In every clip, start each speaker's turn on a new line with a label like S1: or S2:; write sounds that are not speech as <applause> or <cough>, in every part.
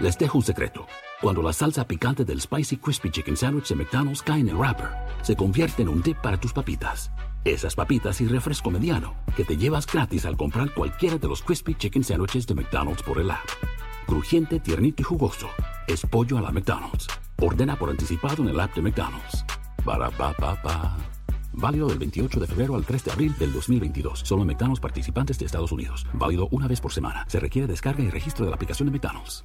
S1: Les dejo un secreto. Cuando la salsa picante del Spicy Crispy Chicken Sandwich de McDonald's cae en el wrapper, se convierte en un dip para tus papitas. Esas papitas y refresco mediano que te llevas gratis al comprar cualquiera de los Crispy Chicken Sandwiches de McDonald's por el app. Crujiente, tiernito y jugoso. Es pollo a la McDonald's. Ordena por anticipado en el app de McDonald's. Para pa pa pa. Válido del 28 de febrero al 3 de abril del 2022. Solo en McDonald's participantes de Estados Unidos. Válido una vez por semana. Se requiere descarga y registro de la aplicación de McDonald's.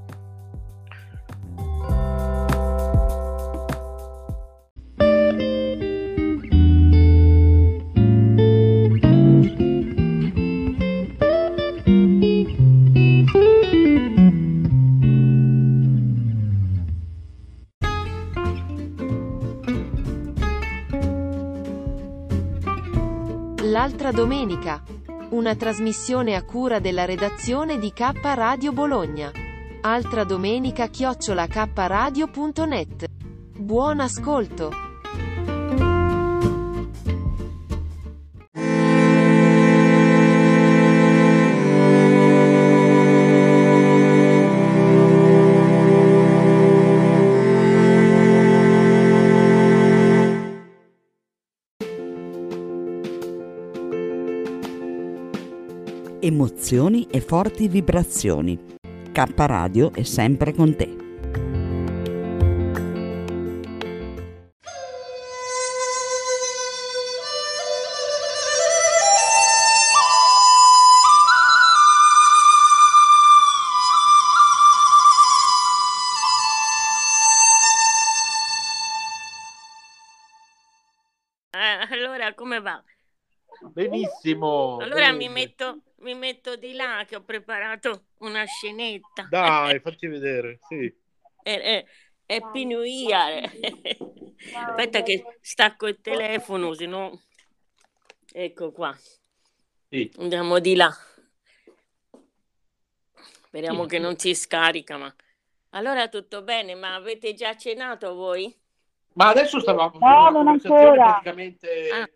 S2: L'altra domenica. Una trasmissione a cura della redazione di K Radio Bologna. Altra domenica chiocciola kradio.net. Buon ascolto.
S3: Emozioni e forti vibrazioni. K Radio è sempre con te.
S4: Eh, allora come va?
S5: Benissimo.
S4: Allora mi
S5: bene.
S4: metto, mi metto di là che ho preparato una scenetta.
S5: Dai, facci vedere, sì.
S4: È, è, New Year. <laughs> Aspetta che stacco il telefono, se no... Ecco qua.
S5: Sì.
S4: Andiamo di là. Speriamo
S5: Sì.
S4: che non si scarica, ma... Allora tutto bene, ma avete già cenato voi?
S5: Ma adesso stavamo
S6: No, non ancora.
S5: praticamente
S4: Ah.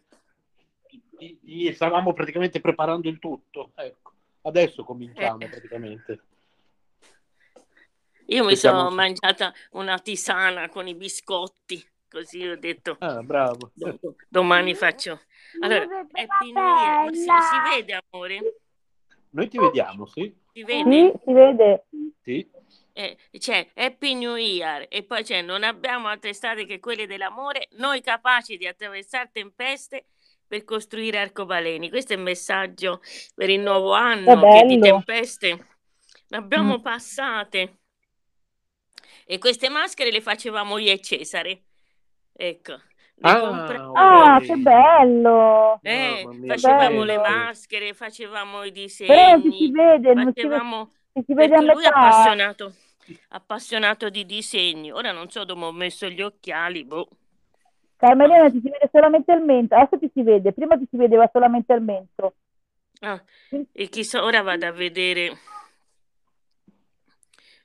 S5: Stavamo praticamente preparando il tutto. Ecco, adesso cominciamo
S4: Eh.
S5: praticamente.
S4: Io mi
S5: Aspettiamo
S4: sono
S5: un-
S4: mangiata una tisana con i biscotti, così ho detto
S5: Ah, bravo.
S4: do- do- domani faccio. Allora, Happy New si, si vede amore?
S5: Noi ti vediamo, sì?
S4: Si
S6: Sì,
S4: vede?
S6: si vede.
S5: Sì.
S4: Eh, c'è Happy New Year e poi c'è non abbiamo altre strade che quelle dell'amore, noi capaci di attraversare tempeste per costruire arcobaleni. Questo è il messaggio per il nuovo anno, che di
S6: bello.
S4: tempeste ne abbiamo
S6: Mm.
S4: passate. E queste maschere le facevamo io e Cesare. Ecco,
S5: Ah,
S4: compra-
S6: Ah, che bello!
S4: eh, facevamo
S6: che
S4: le
S6: bello.
S4: maschere, facevamo i
S6: Però non ci si
S4: disegni,
S6: vede, non si vede,
S4: facevamo
S6: si vede a
S4: perché lui è appassionato, appassionato di disegni. Ora non so dove ho messo gli occhiali, boh.
S6: Carmelina ti si vede solamente il mento, adesso ti si vede, prima ti si vedeva solamente il mento.
S4: Ah, e chissà, ora vado a vedere,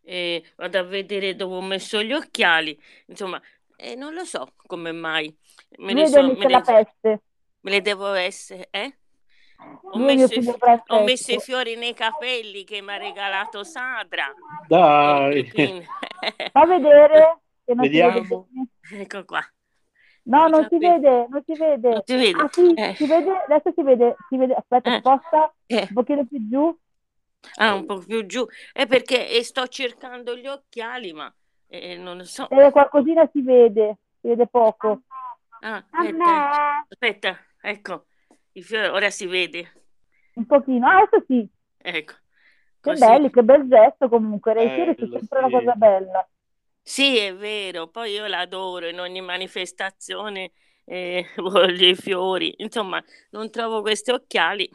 S4: eh, vado a vedere dove ho messo gli occhiali. Insomma, eh, non lo so come mai. Me ne so, me
S6: della
S4: ne,
S6: peste.
S4: me le devo essere, eh? Ho messo, i, ho messo i fiori nei capelli che mi ha regalato Sadra. E,
S5: Dai. <laughs>
S6: Fa vedere
S5: Vediamo.
S4: ecco qua.
S6: No, non si vede, non si vede.
S4: Non si vede?
S6: Ah sì,
S4: Eh.
S6: si vede, adesso si vede, si vede. Aspetta,
S4: Eh.
S6: sposta
S4: Eh.
S6: un pochino più giù.
S4: Ah, un po' più giù. È perché e sto cercando gli occhiali, ma eh, non lo so.
S6: Eh, qualcosina si vede, si vede poco.
S4: Ah, aspetta, aspetta, ecco, il fiore ora si vede.
S6: Un pochino, ah, adesso sì.
S4: Ecco.
S6: Che
S4: Così.
S6: belli, che bel gesto comunque. Sono
S5: Bello,
S6: sempre una
S5: sì.
S6: cosa bella.
S4: Sì, è vero, poi io l'adoro in ogni manifestazione, eh, <laughs> voglio i fiori, insomma, non trovo questi occhiali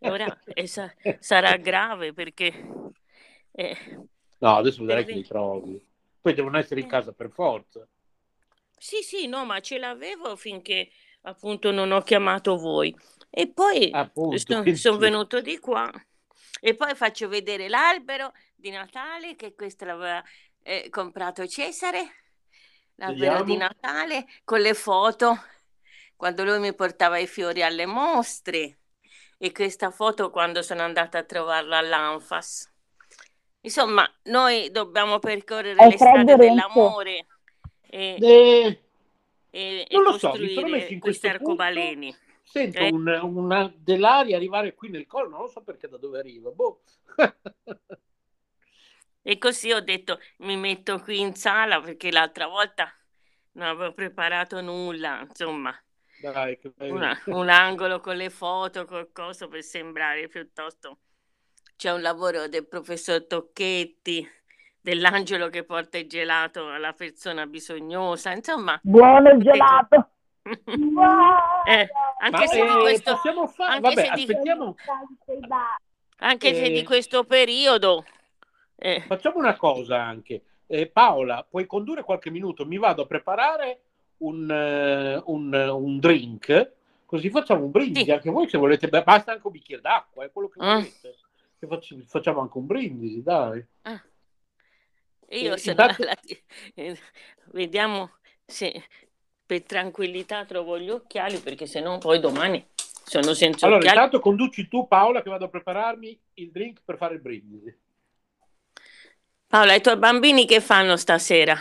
S4: ora eh, sa- sarà grave perché eh,
S5: No, adesso vedrai che li trovi. Poi devono essere in casa per forza.
S4: sì, sì, no, ma ce l'avevo finché appunto non ho chiamato voi e poi sono venuto di qua e poi faccio vedere l'albero di Natale che questo l'aveva eh, comprato Cesare, l'albero di
S5: Vediamo.
S4: Natale con le foto quando lui mi portava i fiori alle mostre e questa foto quando sono andata a trovarlo all'Anfas. Insomma, noi dobbiamo percorrere
S6: È
S4: le strade dell'amore e,
S5: Eh,
S4: e- e
S5: non lo so, in
S4: questi
S5: questo punto.
S4: arcobaleni.
S5: Sento
S4: Eh.
S5: un- una dell'aria arrivare qui nel collo, non lo so perché da dove arriva. Boh. <laughs>
S4: E così ho detto mi metto qui in sala perché l'altra volta non avevo preparato nulla, insomma,
S5: Dai, che bello.
S4: una- un angolo con le foto, qualcosa per sembrare piuttosto. C'è un lavoro del professor Tocchetti, dell'angelo che porta il gelato alla persona bisognosa, insomma.
S6: Buono il gelato. <laughs>
S4: Eh, anche
S5: Ma
S4: se di
S5: eh,
S4: questo,
S5: possiamo fare...
S4: anche
S5: Vabbè,
S4: se di- anche se di
S5: eh,
S4: questo periodo eh,
S5: facciamo una cosa anche. Eh, Paola, puoi condurre qualche minuto? Mi vado a preparare un, eh, un, un drink, così facciamo un brindisi.
S4: Sì.
S5: Anche voi se volete, beh, basta anche un bicchiere d'acqua, è quello che
S4: Ah.
S5: volete. Che facci- facciamo anche un brindisi, dai.
S4: Ah. Io
S5: Eh,
S4: sono
S5: intanto-
S4: eh, vediamo se per tranquillità trovo gli occhiali perché sennò poi domani sono senza
S5: Allora,
S4: occhiali.
S5: intanto conduci tu, Paola, che vado a prepararmi il drink per fare il brindisi.
S4: Paola, i tuoi bambini che fanno stasera?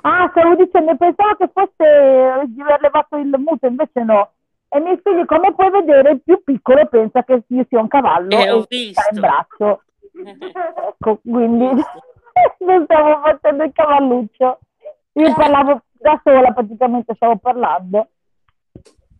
S6: Ah, stavo dicendo, pensavo che fosse di aver levato il muto, invece no. E i miei figli, come puoi vedere, il più piccolo pensa che io sia un cavallo
S4: Eh, ho
S6: e sta in braccio. <laughs> Ecco, quindi <laughs> non stavo facendo il cavalluccio. Io parlavo da sola, praticamente stavo parlando.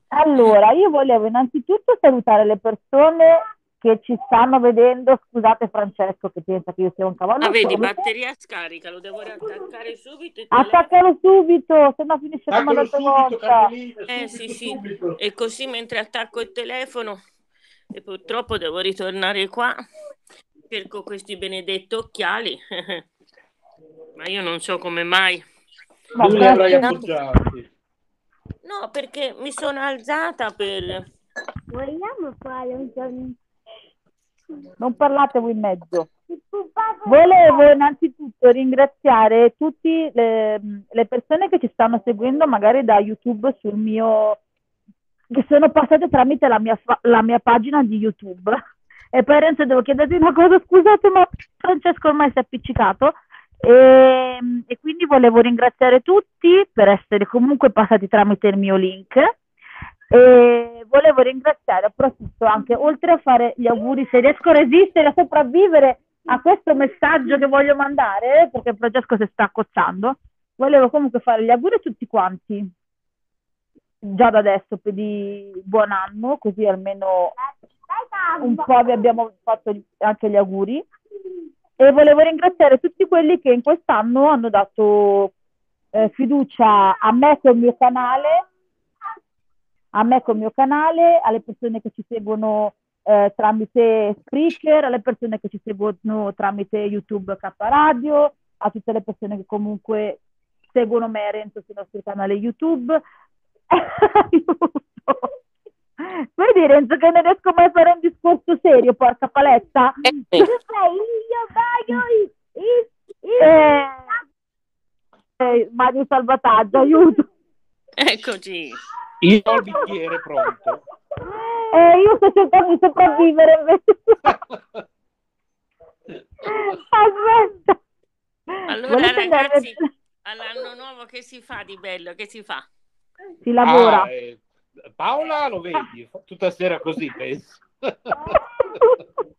S6: Allora, io volevo innanzitutto salutare le persone che ci stanno vedendo. Scusate Francesco che pensa che io sia un cavallo.
S4: Ah, vedi, batteria scarica, lo devo riattaccare subito.
S6: Attaccalo subito, se no finisce come l'altra
S5: subito,
S6: volta.
S4: Eh, sì, sì.
S5: subito.
S4: E così mentre attacco il telefono e purtroppo devo ritornare qua, cerco questi benedetti occhiali, <laughs> ma io non so come mai.
S6: Ma
S5: Dove li avrai appoggiati?
S4: No, perché mi sono alzata per...
S7: Vogliamo fare un giorno?
S6: Non parlate voi in mezzo. Volevo innanzitutto ringraziare tutte le, le persone che ci stanno seguendo magari da YouTube sul mio che sono passate tramite la mia, la mia pagina di YouTube. E poi Renzo devo chiederti una cosa, scusate, ma Francesco ormai si è appiccicato. E, e quindi volevo ringraziare tutti per essere comunque passati tramite il mio link. E volevo ringraziare, approfitto anche, oltre a fare gli auguri, se riesco a resistere, a sopravvivere a questo messaggio che voglio mandare, perché Francesco si sta accozzando, volevo comunque fare gli auguri a tutti quanti, già da adesso, di buon anno, così almeno un po' vi abbiamo fatto anche gli auguri. E volevo ringraziare tutti quelli che in quest'anno hanno dato eh, fiducia a me col mio canale, a me col mio canale, alle persone che ci seguono eh, tramite Spreaker, alle persone che ci seguono tramite YouTube K Radio, a tutte le persone che comunque seguono me e Renzo sui nostri canali YouTube. Aiuto! <laughs> Vedi Renzo che non riesco mai a fare un discorso serio, porca paletta.
S4: Eh,
S7: Io voglio
S6: Eh, eh, Mario salvataggio, aiuto.
S4: Eccoci.
S5: Io ho il bicchiere pronto.
S6: Eh, io sto cercando di sopravvivere invece. <laughs> Aspetta.
S4: Allora
S6: Volete andare-
S4: ragazzi, all'anno nuovo che si fa di bello? Che si fa?
S6: Si lavora.
S5: Ah, eh, Paola lo vedi, tutta sera così, penso. <laughs>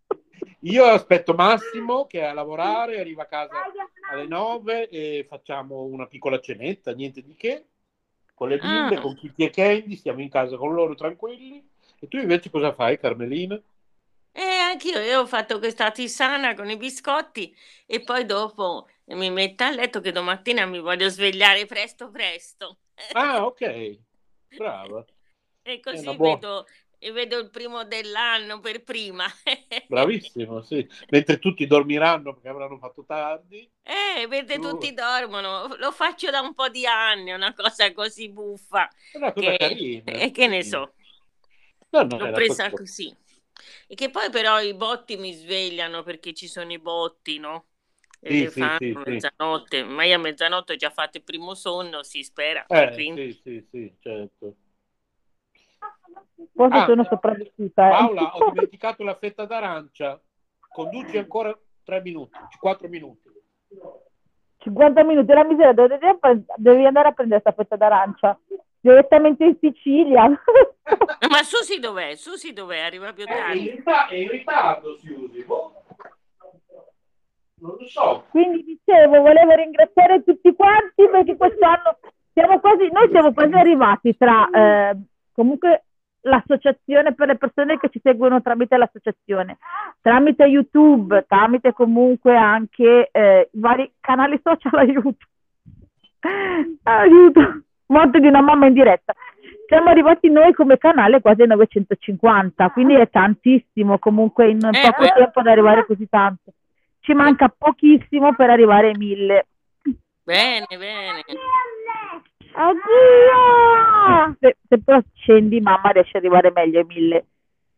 S5: Io aspetto Massimo che è a lavorare, arriva a casa alle 9 e facciamo una piccola cenetta, niente di che, con le bimbe,
S4: Ah.
S5: con Kitty e Candy, stiamo in casa con loro tranquilli. E tu invece cosa fai, Carmelina?
S4: E anch'io, io ho fatto questa tisana con i biscotti e poi dopo mi metto a letto che domattina mi voglio svegliare presto presto.
S5: Ah, <laughs> ok, brava,
S4: E così
S5: buona-
S4: vedo, e vedo il primo dell'anno per prima. <laughs>
S5: bravissimo, sì. Mentre tutti dormiranno perché avranno fatto tardi.
S4: Eh, mentre
S5: Tu-
S4: tutti dormono, lo faccio da un po' di anni, una cosa così buffa.
S5: È una cosa
S4: Che,
S5: carina.
S4: e <laughs> che ne so,
S5: No, no,
S4: l'ho presa
S5: cosa-
S4: così. E che poi però i botti mi svegliano perché ci sono i botti, no? E
S5: Sì,
S4: le
S5: sì,
S4: fanno
S5: sì.
S4: mezzanotte, ma io a mezzanotte ho già fatto il primo sonno, si spera.
S5: Eh,
S4: quindi-
S5: sì, sì, sì, certo.
S6: Forse
S5: Ah,
S6: sono sopravvissuta. eh.
S5: Paola, ho dimenticato la fetta d'arancia. Conduci ancora tre minuti, quattro minuti.
S6: 50 minuti, la miseria, devi, andare a prendere questa fetta d'arancia? Direttamente in Sicilia. <laughs>
S4: Ma Susi dov'è? Susi dov'è? Arriva più
S5: Eh, è, in
S4: tardi.
S5: rita- è in ritardo, Siusi. boh. Non lo so.
S6: Quindi dicevo, volevo ringraziare tutti quanti perché quest'anno siamo quasi, noi siamo quasi arrivati tra eh, comunque l'associazione per le persone che ci seguono tramite l'associazione, tramite YouTube, tramite comunque anche eh, i vari canali social <laughs> aiuto. Aiuto, morte di una mamma in diretta. Siamo arrivati noi come canale quasi a 950, quindi è tantissimo comunque in
S4: Eh,
S6: poco tempo ad arrivare così tanto. Ci manca pochissimo per arrivare ai 1000.
S4: Bene, bene.
S6: Oddio! Se, se però scendi, mamma riesce ad arrivare meglio ai 1000.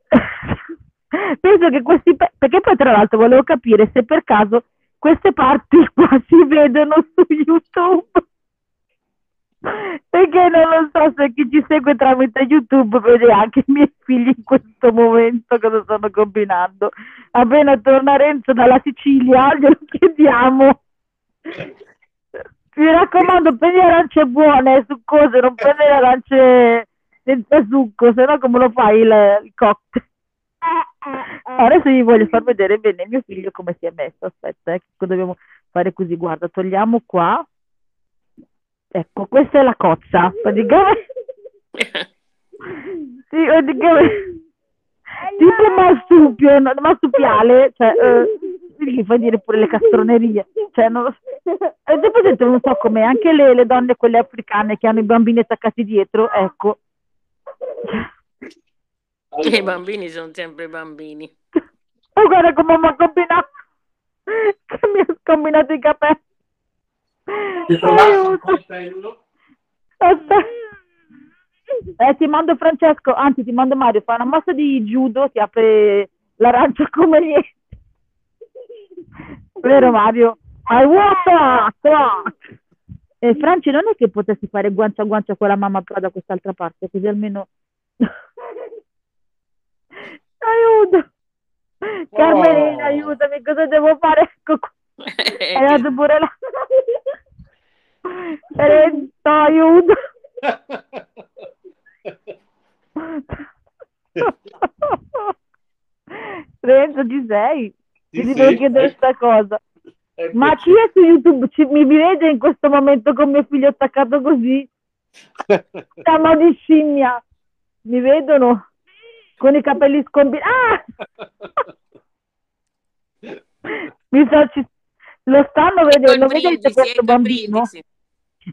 S6: <laughs> Penso che questi, pe- perché poi tra l'altro volevo capire se per caso queste parti <laughs> qua si vedono su YouTube. Perché non lo so se chi ci segue tramite YouTube vede anche i miei figli in questo momento cosa stanno combinando. Appena torna Renzo dalla Sicilia, glielo chiediamo. Mi raccomando, prendi arance buone, succose, non prendi arance senza succo, se no come lo fai il, il cocktail? Adesso vi voglio far vedere bene mio figlio come si è messo. Aspetta, eh, che dobbiamo fare così. Guarda, togliamo qua. Ecco, questa è la cozza. Praticamente, <laughs> sì, praticamente, tipo marsupio, marsupiale, cioè, eh, gli fai dire pure le castronerie. Cioè, non lo so. E dopo dentro non so come anche le, le donne, quelle africane che hanno i bambini attaccati dietro, ecco.
S4: I bambini sono sempre bambini.
S6: Oh, guarda come mi ha combinato. Che mi ha combinato i capelli.
S5: Ti coltello?
S6: Aspetta. Eh, ti mando Francesco, anzi ti mando Mario, fa una mossa di judo, ti apre l'arancia come niente. Vero Mario? I water! clock! E Franci non è che potessi fare guancia a guancia con la mamma però da quest'altra parte, così almeno... <laughs> Aiuto! Carmelina,
S5: Oh.
S6: aiutami, cosa devo fare? Ecco qua. <laughs> È arrivato pure là. <laughs> Renzo, aiuto! Renzo, ci sei?
S5: Sì,
S6: Ti
S5: sì.
S6: devo chiedere questa cosa.
S5: Eccoci.
S6: Ma chi è su YouTube? Ci- mi vede in questo momento con mio figlio attaccato così? <laughs> Siamo di scimmia. Mi vedono? Con i capelli scombinati. Ah! <laughs> Mi sta- ci- Lo stanno vedendo,
S4: il
S6: vedete questo bambino?
S4: brindisi.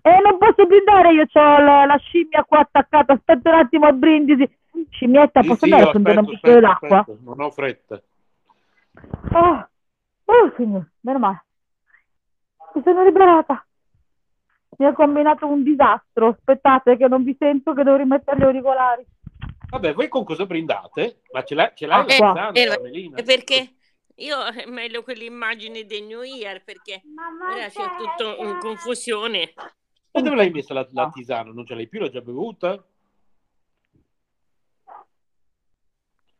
S6: Eh, non posso brindare, io ho la, la scimmia qua attaccata. Aspetta un attimo al brindisi. Scimmietta,
S5: Sì,
S6: posso
S5: sì,
S6: andare a prendere un bicchiere d'acqua?
S5: non ho fretta.
S6: Oh, oh signore, meno male. Mi sono liberata. Mi ha combinato un disastro. Aspettate che non vi sento che devo rimettere gli auricolari.
S5: Vabbè, voi con cosa brindate? Ma ce l'hai, ce l'hai
S6: Ah,
S5: la
S6: qua.
S5: tisana,
S4: Eh,
S5: Carmelina?
S4: Perché io è meglio quell'immagine del New Year perché ora c'è tutto in confusione.
S5: E dove l'hai messa la, la tisana? Non ce l'hai più? L'hai già bevuta?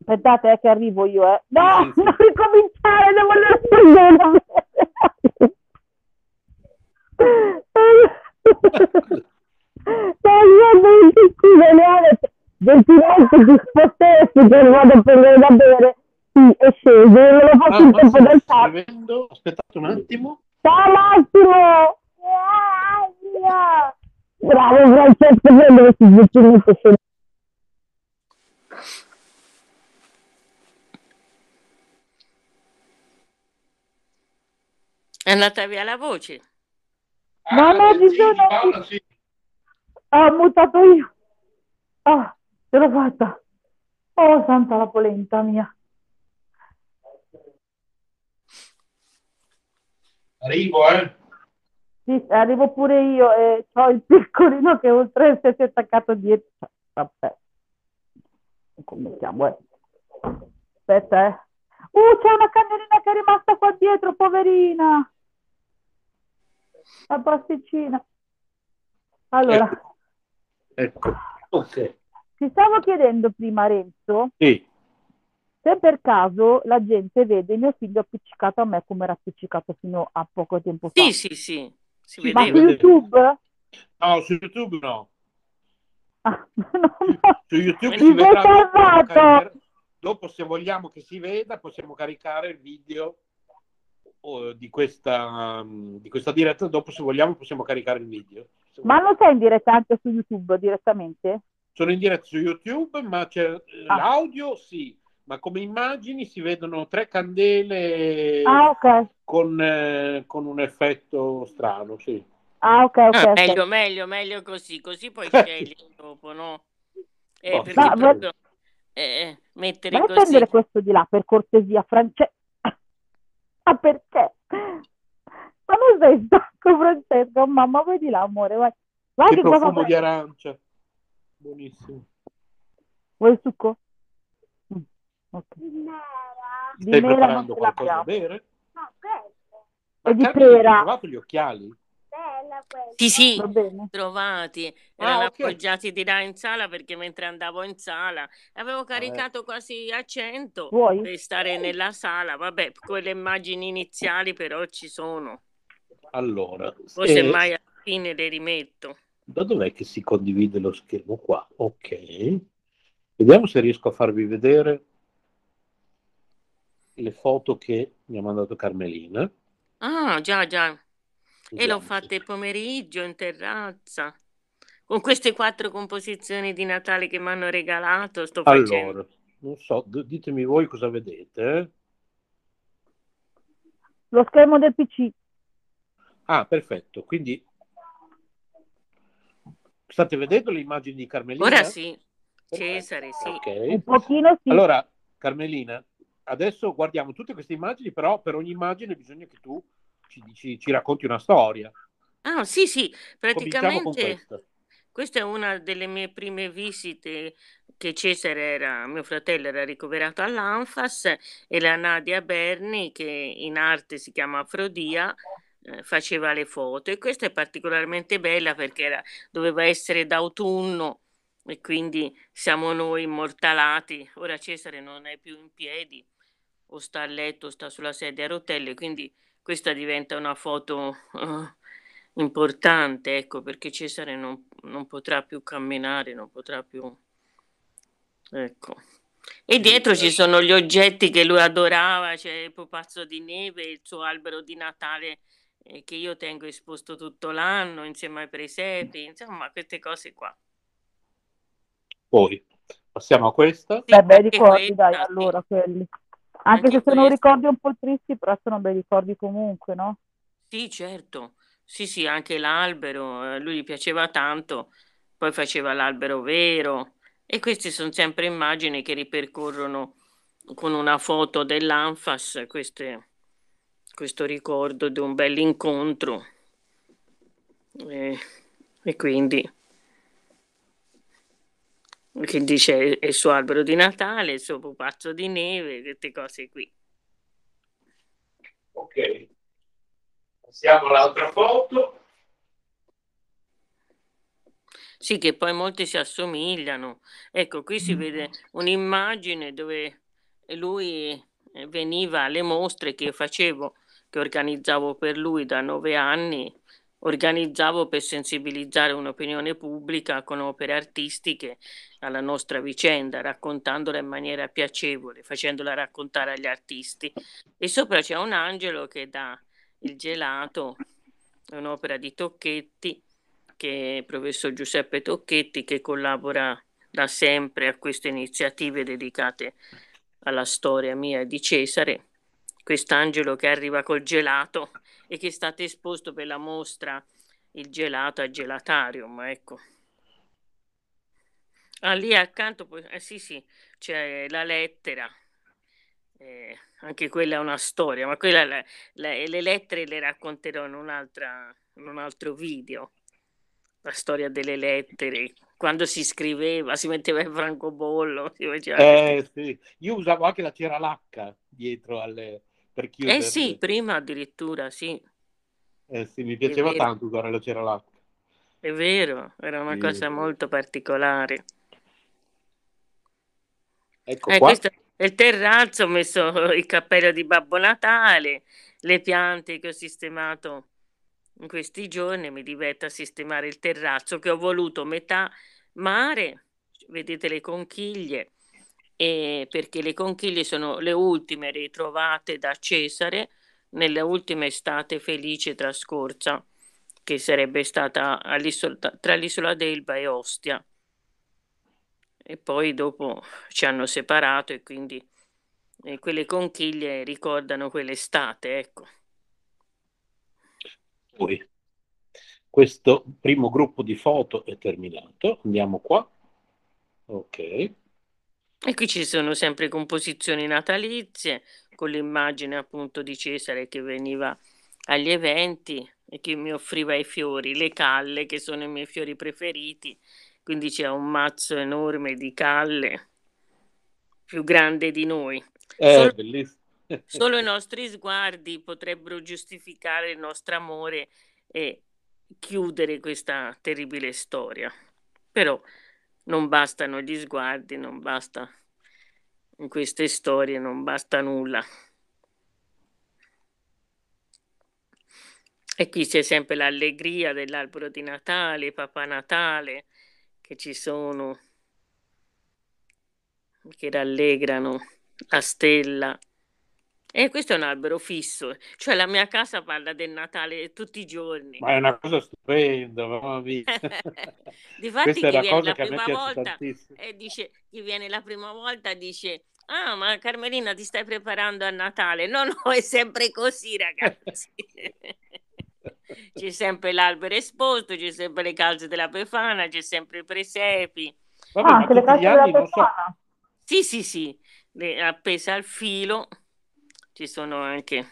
S6: Aspettate, eh, che arrivo io, eh. No,
S5: Sì, sì, <laughs>
S6: non ricominciare, devo andare gentilmente ti sposteresti che vado a prendere da bere. Sì, è sceso, non lo posso
S5: Ah,
S6: Ciao Massimo! Bravo Francesco, prendo questi sboccinetti sono
S4: È andata via la voce.
S6: No, no,
S5: Ah,
S6: ci
S5: sì,
S6: sono-
S5: Paola, sì.
S6: Ah, ho mutato io. Ah, ce l'ho fatta. Oh, santa la polenta mia.
S5: Arrivo, eh.
S6: Sì, arrivo pure io e ho il piccolino che oltre si è attaccato dietro. Vabbè. Come siamo, eh. Aspetta, eh. Uh, c'è una cagnolina che è rimasta qua dietro, poverina. La pasticcina. Allora,
S5: Ecco. Ok.
S6: ti stavo chiedendo prima, Renzo,
S5: Sì.
S6: se per caso la gente vede mio figlio appiccicato a me come era appiccicato fino a poco tempo fa.
S4: Sì, sì, sì, si
S5: Sì,
S6: Ma
S4: vedeva.
S6: su. YouTube?
S5: No, su YouTube no.
S6: Ah, <laughs> no, no.
S5: Su YouTube
S4: Mi
S5: si vedrà dopo, dopo, se vogliamo che si veda, possiamo caricare il video di questa, um, di questa diretta. Dopo, se vogliamo, possiamo caricare il video.
S6: Ma non sei in diretta anche su YouTube direttamente?
S5: Sono in diretta su YouTube, ma c'è eh,
S6: Ah.
S5: l'audio, sì, ma come immagini si vedono tre candele
S6: Ah, ok.
S5: con, eh, con un effetto strano, sì.
S6: Ah, ok, ok.
S4: Ah,
S6: ok.
S4: meglio, meglio, meglio così, così poi scegli dopo, <laughs> no? Eh,
S5: Oh,
S4: perché
S6: Ma-
S4: proprio, eh, mettere
S6: Vai a
S4: così.
S6: prendere questo di là, per cortesia, Francesco. Ah, perché? Ma non sei stanco, Francesco? Mamma, vai di là, amore, vai. Vai
S5: Che
S6: che
S5: profumo di arancia. Buonissimo.
S6: Vuoi il succo? Mm, ok. Di
S5: Stai preparando qualcosa da bere?
S6: E di
S5: Carmine, Hai
S6: pera.
S5: trovato gli occhiali?
S4: Sì, sì, trovati,
S5: Ah,
S4: erano
S5: ok.
S4: appoggiati di là in sala perché mentre andavo in sala avevo
S5: eh.
S4: caricato quasi a 100
S6: Vuoi?
S4: per stare nella sala. Vabbè, quelle immagini iniziali però ci sono.
S5: Allora,
S4: Poi
S5: eh,
S4: semmai alla fine le rimetto.
S5: da dov'è che si condivide lo schermo qua? Ok. Vediamo se riesco a farvi vedere le foto che mi ha mandato Carmelina.
S4: Ah, già, già. E l'ho fatta il pomeriggio in terrazza. Con queste quattro composizioni di Natale che mi hanno regalato, sto facendo.
S5: Allora, non so, ditemi voi cosa vedete. eh?
S6: Lo schermo del PC.
S5: Ah, perfetto. Quindi state vedendo le immagini di Carmelina?
S4: Ora sì,
S5: Perfetto.
S4: Cesare, sì.
S5: Ok.
S6: Un pochino sì.
S5: Allora, Carmelina, adesso guardiamo tutte queste immagini, però per ogni immagine bisogna che tu ci, dici- ci racconti una storia.
S4: Ah, sì, sì, praticamente
S5: questa.
S4: questa è una delle mie prime visite che Cesare era, mio fratello era ricoverato all'Anfas e la Nadia Berni, che in arte si chiama Afrodia, eh, faceva le foto e questa è particolarmente bella perché era- doveva essere d'autunno e quindi siamo noi immortalati. Ora Cesare non è più in piedi, o sta a letto o sta sulla sedia a rotelle, quindi questa diventa una foto eh, importante, ecco, perché Cesare non, non potrà più camminare, non potrà più... Ecco. E dietro ci sono gli oggetti che lui adorava, c'è il pupazzo di neve, il suo albero di Natale eh, che io tengo esposto tutto l'anno insieme ai presepi, insomma, queste cose qua.
S5: Poi passiamo a questa.
S4: Sì, anche
S6: ricordi, dai,
S4: questa, sì.
S6: allora, quelli. Anche
S4: Anche
S6: se sono
S4: questa.
S6: ricordi un po' tristi, però sono bei ricordi comunque, no?
S4: Sì, certo. Sì, sì, anche l'albero, eh, lui gli piaceva tanto, poi faceva l'albero vero e queste sono sempre immagini che ripercorrono con una foto dell'Anfas, queste- questo ricordo di un bell'incontro. E, e quindi che dice il suo albero di Natale, il suo pupazzo di neve, queste cose qui.
S5: Ok. Passiamo all'altra foto.
S4: Sì, che poi molti si assomigliano. Ecco, qui si vede un'immagine dove lui eh, veniva alle mostre che facevo, che organizzavo per lui da nove anni, organizzavo per sensibilizzare un'opinione pubblica con opere artistiche alla nostra vicenda, raccontandola in maniera piacevole, facendola raccontare agli artisti. E sopra c'è un angelo che dà il gelato un'opera di Tocchetti, che è professor Giuseppe Tocchetti, che collabora da sempre a queste iniziative dedicate alla storia mia di Cesare. Quest'angelo che arriva col gelato e che è stato esposto per la mostra Il gelato a Gelatarium, ecco. Ah, lì accanto, eh, sì, sì, c'è la lettera, eh, anche quella è una storia, ma quella, la, la, le lettere le racconterò in, in un altro video. La storia delle lettere, quando si scriveva, si metteva il francobollo. Si
S5: eh, sì. Io usavo anche la cera lacca dietro alle, per chiudere.
S4: Eh sì, prima addirittura, sì.
S5: Eh sì, mi piaceva tanto usare la cera lacca.
S4: È vero, era una sì. cosa molto particolare.
S5: Ecco eh, qua. Questo
S4: è il terrazzo, ho messo <laughs> il cappello di Babbo Natale, le piante che ho sistemato in questi giorni, mi diverto a sistemare il terrazzo che ho voluto metà mare, vedete le conchiglie, e perché le conchiglie sono le ultime ritrovate da Cesare nella ultima estate felice trascorsa, che sarebbe stata tra l'isola d'Elba e Ostia e poi dopo ci hanno separato e quindi eh, quelle conchiglie ricordano quell'estate, ecco.
S5: Poi, questo primo gruppo di foto è terminato, andiamo qua. Ok.
S4: E qui ci sono sempre composizioni natalizie con l'immagine appunto di Cesare che veniva agli eventi e che mi offriva i fiori, le calle che sono i miei fiori preferiti quindi c'è un mazzo enorme di calle più grande di noi.
S5: Eh, solo, bellissimo. <laughs>
S4: solo i nostri sguardi potrebbero giustificare il nostro amore e chiudere questa terribile storia. Però non bastano gli sguardi, non basta in queste storie, non basta nulla. E qui c'è sempre l'allegria dell'albero di Natale, Papà Natale, che ci sono, che rallegrano la stella. E questo è un albero fisso, cioè la mia casa parla del Natale tutti i giorni.
S5: Ma è una cosa stupenda, mamma mia. <laughs>
S4: Difatti chi viene la prima volta e dice, chi viene la prima volta dice Ah, ma Carmelina ti stai preparando a Natale? No, no, è sempre così, ragazzi. <laughs> c'è sempre l'albero esposto, c'è sempre le calze della Befana, c'è sempre i presepi.
S6: Vabbè, ah, anche le calze della Befana? So.
S4: Sì, sì, sì, le, appese al filo ci sono anche...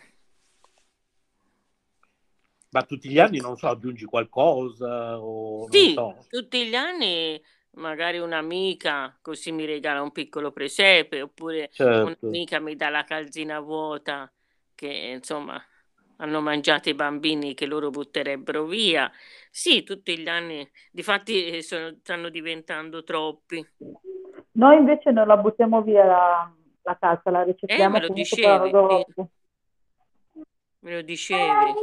S5: Ma tutti gli anni, non so, aggiungi qualcosa? O,
S4: sì,
S5: so.
S4: tutti gli anni magari un'amica così mi regala un piccolo presepe, oppure certo. un'amica mi dà la calzina vuota, che insomma hanno mangiato i bambini che loro butterebbero via. Sì, tutti gli anni, difatti eh, sono, stanno diventando troppi.
S6: Noi invece non la buttiamo via la, la casa, la ricettiamo
S4: eh, me lo dicevi, sì. Me lo dicevi.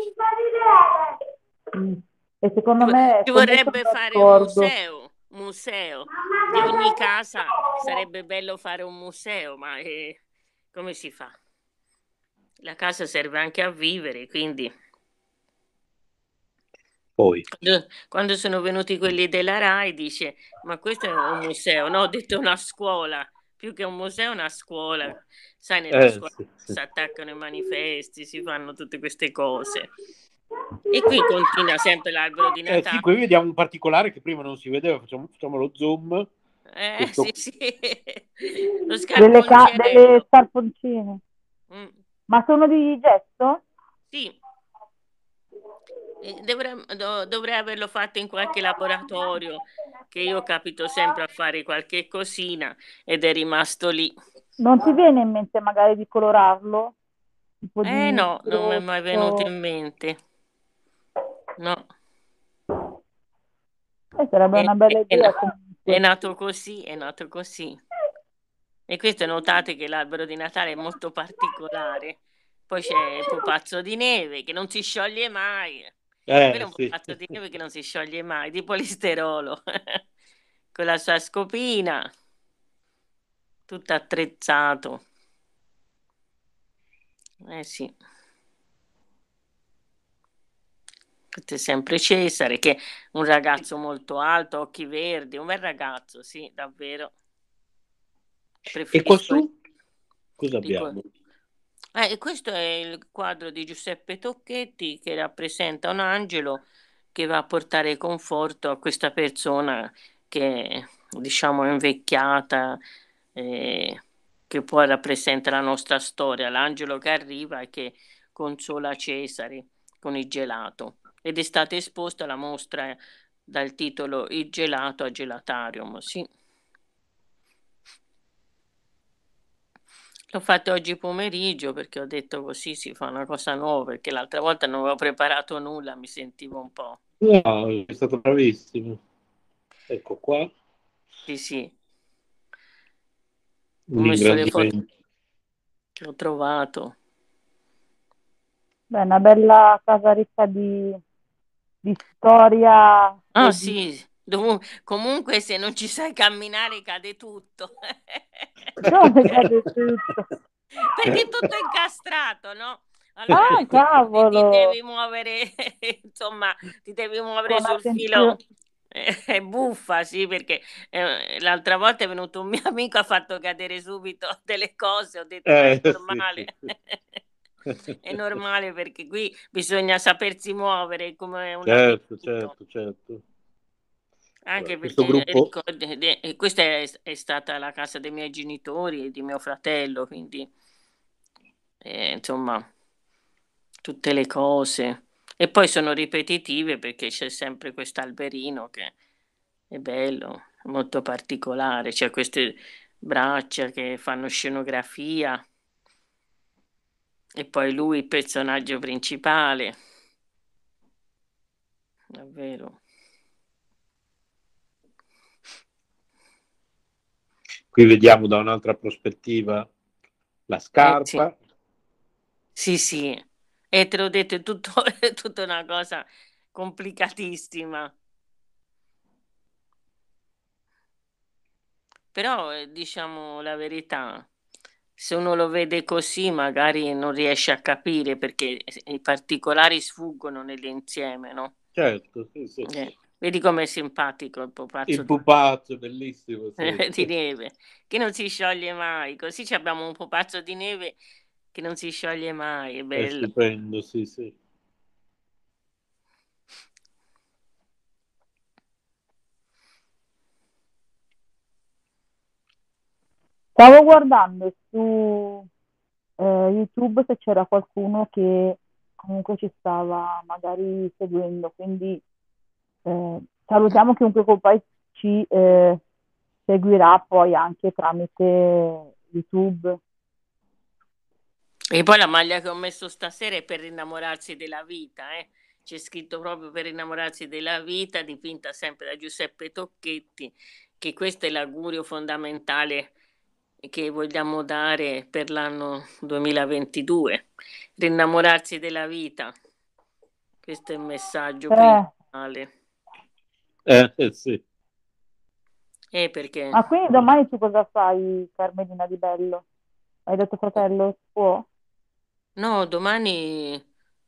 S6: Mm. E secondo ci, me...
S4: Ci vorrebbe fare un museo, museo. Di ogni casa sarebbe bello fare un museo, ma eh, come si fa? la casa serve anche a vivere, quindi...
S5: Poi.
S4: Quando, sono venuti quelli della RAI dice, ma questo è un museo, no, ho detto una scuola, più che un museo una scuola. Sai, nella eh, scuola sì, sì. si attaccano i manifesti, si fanno tutte queste cose. E qui continua sempre l'albero di Natale.
S5: Eh, sì, qui vediamo un particolare che prima non si vedeva, facciamo, facciamo lo zoom.
S4: Eh, Questo... sì, sì. <laughs>
S6: Lo delle, ca- delle scarponcine. Mm. Ma sono di gesso?
S4: Sì. Dovrei, dovrei, averlo fatto in qualche laboratorio che io capito sempre a fare qualche cosina ed è rimasto lì.
S6: Non ti viene in mente magari di colorarlo?
S4: Eh no, non mi è mai venuto in mente. No.
S6: Eh, sarebbe è, una bella idea.
S4: È, è nato così, è nato così. E questo notate che l'albero di Natale è molto particolare. Poi c'è il pupazzo di neve che non si scioglie mai. Eh, è un sì. che non si scioglie mai, di polisterolo, <laughs> con la sua scopina, tutto attrezzato. Eh sì. C'è sempre Cesare, che è un ragazzo molto alto, occhi verdi, un bel ragazzo, sì, davvero.
S5: E qua su cosa abbiamo?
S4: Eh, questo è il quadro di Giuseppe Tocchetti che rappresenta un angelo che va a portare conforto a questa persona che diciamo è invecchiata, eh, che poi rappresenta la nostra storia, l'angelo che arriva e che consola Cesare con il gelato ed è stata esposta la mostra dal titolo Il gelato a gelatarium, sì. L'ho fatto oggi pomeriggio perché ho detto così si fa una cosa nuova, perché l'altra volta non avevo preparato nulla, mi sentivo un po'.
S5: No, è stato bravissimo. Ecco qua.
S4: Sì, sì.
S5: Ho messo le foto
S4: che ho trovato.
S6: Beh, una bella casa ricca di, di storia.
S4: Ah, sì. Dov- comunque se non ci sai camminare cade tutto. <laughs>
S6: Dove cade tutto?
S4: Perché è tutto incastrato, no?
S6: Ah,
S4: Allora ti, ti
S6: cavolo!
S4: devi muovere, <laughs> insomma, ti devi muovere
S6: Con
S4: sul filo.
S6: attenzione.
S4: Eh, È buffa, sì, perché eh, l'altra volta è venuto un mio amico, ha fatto cadere subito delle cose, ho detto, è
S5: Eh, sì,
S4: normale.
S5: sì. <laughs>
S4: È normale perché qui bisogna sapersi muovere come un
S5: Certo, certo, certo.
S4: Anche
S5: questo
S4: perché
S5: gruppo,
S4: ricordi, de- e questa è, è stata la casa dei miei genitori e di mio fratello, quindi eh, insomma, tutte le cose. E poi sono ripetitive perché c'è sempre quest'alberino che è bello, molto particolare. C'è queste braccia che fanno scenografia e poi lui il personaggio principale. Davvero.
S5: Qui vediamo da un'altra prospettiva la
S4: Eh sì,
S5: scarpa.
S4: sì, sì. E te l'ho detto, è tutto, <laughs> è tutta una cosa complicatissima. Però, eh, diciamo la verità, se uno lo vede così, magari non riesce a capire perché i particolari sfuggono nell'insieme, no?
S5: Certo, sì, sì.
S4: Eh, vedi com'è simpatico il pupazzo
S5: Il
S4: di,
S5: pupazzo, bellissimo, sì. <laughs>
S4: di neve, che non si scioglie mai. Così ci abbiamo un pupazzo di neve che non si scioglie mai, è
S5: È
S4: bello.
S5: stupendo, sì, sì.
S6: Stavo guardando su eh, YouTube se c'era qualcuno che comunque ci stava magari seguendo, quindi eh, salutiamo chiunque poi ci eh, seguirà poi anche tramite YouTube.
S4: E poi la maglia che ho messo stasera è per innamorarsi della vita, eh. C'è scritto proprio per innamorarsi della vita, dipinta sempre da Giuseppe Tocchetti, che questo è l'augurio fondamentale che vogliamo dare per l'anno 2022, rinnamorarsi della vita. Questo è il messaggio
S6: Eh,
S4: principale.
S5: Eh, <laughs> sì.
S4: Eh, perché
S6: ma quindi domani tu cosa fai, Carmelina Di Bello? Hai detto fratello, può?
S4: no, domani,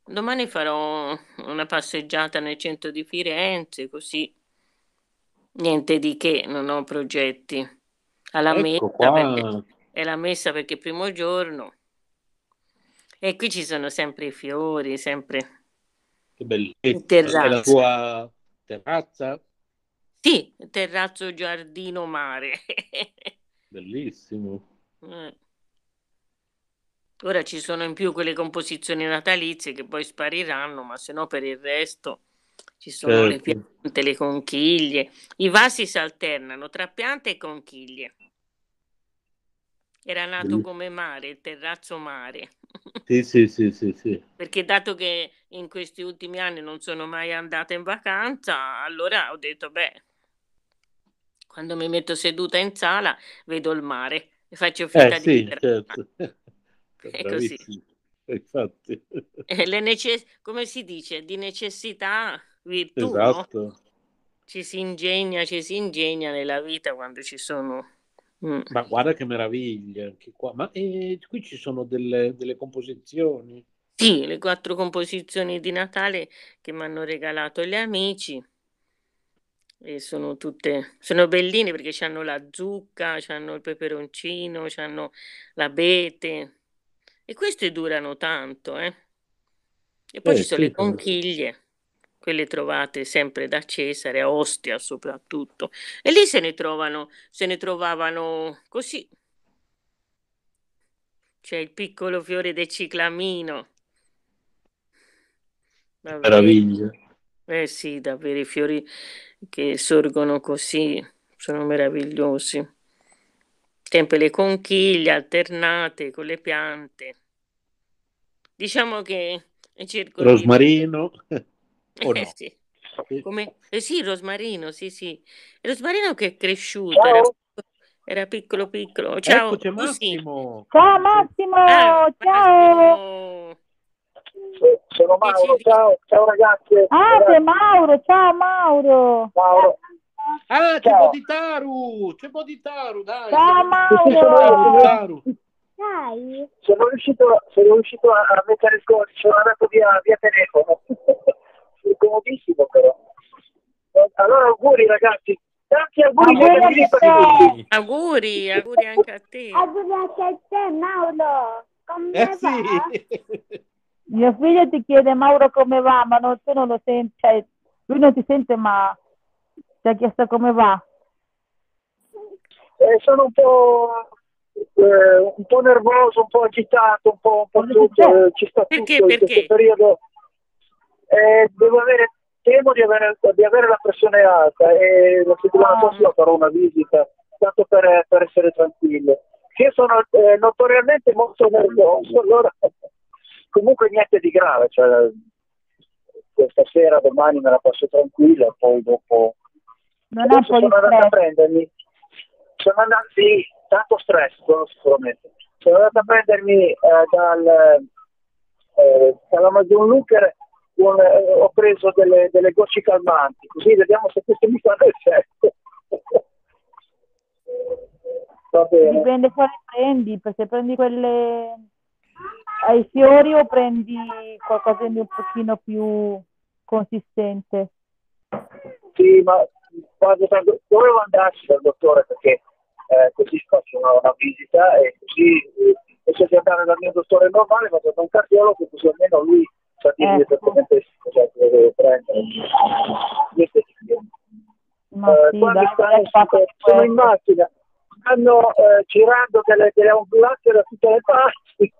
S4: domani farò una passeggiata nel centro di Firenze, così niente di che, non ho progetti. Alla
S5: Ecco
S4: messa è la messa perché è il primo giorno e qui ci sono sempre i fiori, sempre
S5: che
S4: il
S5: bellezza. È la
S4: terrazzo.
S5: tua terrazza?
S4: Sì, terrazzo giardino mare. <laughs>
S5: Bellissimo.
S4: Eh. Ora ci sono in più quelle composizioni natalizie che poi spariranno, ma se no per il resto ci sono le
S5: Certo.
S4: piante, le conchiglie. I vasi si alternano tra piante e conchiglie. Era nato come mare, il terrazzo mare.
S5: Sì, sì, sì, sì, sì. <laughs>
S4: Perché dato che in questi ultimi anni non sono mai andata in vacanza, allora ho detto, beh, quando mi metto seduta in sala vedo il mare e faccio finta
S5: Eh
S4: di
S5: sì, certo. <laughs>
S4: È così.
S5: Infatti.
S4: Eh, Le necess- come si dice, di necessità virtù, no?
S5: Esatto.
S4: Ci si ingegna, ci si ingegna nella vita quando ci sono... Mm.
S5: Ma guarda che meraviglia anche qua. Ma eh, qui ci sono delle, delle composizioni.
S4: Sì, le quattro composizioni di Natale che mi hanno regalato gli amici. E sono tutte, sono belline perché hanno la zucca, hanno il peperoncino, hanno l'abete. E queste durano tanto, eh. E poi
S5: Eh
S4: ci sono
S5: sì,
S4: le conchiglie, quelle trovate sempre da Cesare, a Ostia soprattutto. E lì se ne trovano, se ne trovavano così. C'è il piccolo fiore del ciclamino. Davvero.
S5: meraviglia.
S4: Eh sì, davvero i fiori che sorgono così sono meravigliosi. Sempre le conchiglie alternate con le piante. Diciamo che cerco di...
S5: Rosmarino <laughs> o
S4: Eh
S5: no?
S4: sì, come... eh sì, il rosmarino, sì, sì. Il rosmarino che è cresciuto, era, era piccolo piccolo. Ciao,
S5: Ecco
S4: sì.
S5: Massimo.
S6: Ciao Massimo,
S4: Ah,
S6: ciao.
S4: Massimo.
S8: Sono Mauro,
S4: ci
S8: ciao, ciao ragazzi.
S6: Ah, sei Mauro, ciao Mauro.
S8: Mauro.
S5: Ah, c'è
S8: Ciao.
S5: Boditaru, c'è Boditaru, dai.
S6: Ciao
S8: Sì, sì, sono
S6: Mauro.
S8: io, sono.
S7: Dai.
S8: Sono riuscito, sono riuscito a, a mettere il codice, sono andato via, via telefono. <laughs> È comodissimo però. Allora auguri ragazzi, tanti auguri
S6: Auguri
S8: per
S6: a
S8: il
S6: te.
S8: libro.
S4: Auguri, auguri anche a te.
S7: Auguri anche a te, Mauro. Come
S5: Eh
S7: va?
S5: sì. <laughs>
S6: Mio figlio ti chiede Mauro come va, ma non, tu non lo senti, cioè, lui non ti sente, ma ti ha chiesto come va.
S8: Eh, sono un po', eh, un po' nervoso, un po' agitato, un po', un po' tutto, eh, ci sta
S4: Perché,
S8: tutto in
S4: perché?
S8: questo periodo. Eh, devo avere, temo di avere, di avere la pressione alta e la settimana
S6: Ah.
S8: prossima farò una visita, tanto per, per essere tranquillo. Io sono eh, notoriamente molto nervoso, allora comunque niente di grave, cioè, questa sera, domani me la passo tranquilla, poi dopo
S6: Non
S8: Adesso sono andato a
S6: stress.
S8: prendermi, sono andato, sì, tanto stress, sicuramente. Sono andato a prendermi eh, dal, eh, dall'Amazon Looker, un, eh, ho preso delle, delle gocce calmanti, così vediamo se questo mi fanno effetto. <laughs> Va bene.
S6: Dipende quale prendi, perché prendi quelle ai fiori o prendi qualcosa di un pochino più consistente.
S8: Sì, ma dal- dovevo andarci dal dottore perché eh, così faccio una, una visita e così eh, invece di andare dal mio dottore normale vado da un cardiologo così almeno lui sa dirmi
S6: Ecco.
S8: esattamente cosa deve prendere.
S6: Ma
S8: eh,
S6: sì,
S8: quando
S6: dai,
S8: sono in macchina, stanno eh, girando delle, delle ambulanze da tutte le parti.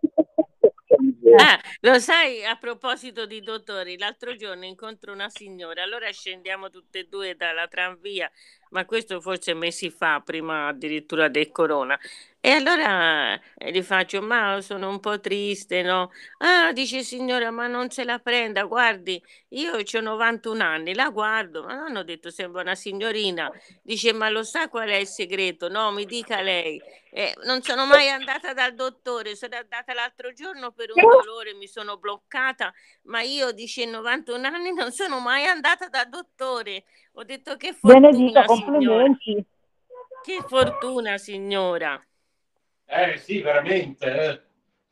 S4: Ah, <laughs> lo sai, a proposito di dottori, l'altro giorno incontro una signora, allora scendiamo tutte e due dalla tranvia, ma questo forse mesi fa, prima addirittura del corona. E allora eh, gli faccio, ma sono un po' triste, no? Ah, dice signora, ma non se la prenda, guardi, io ho 91 anni, la guardo, ma non hanno detto sembra una signorina. Dice, ma lo sa qual è il segreto? No, mi dica lei. Eh, non sono mai andata dal dottore, sono andata l'altro giorno per un dolore, mi sono bloccata, ma io dice 91 anni non sono mai andata dal dottore. Ho detto che fortuna, signora.
S6: complimenti.
S4: Che fortuna, signora.
S5: Eh sì, veramente. eh.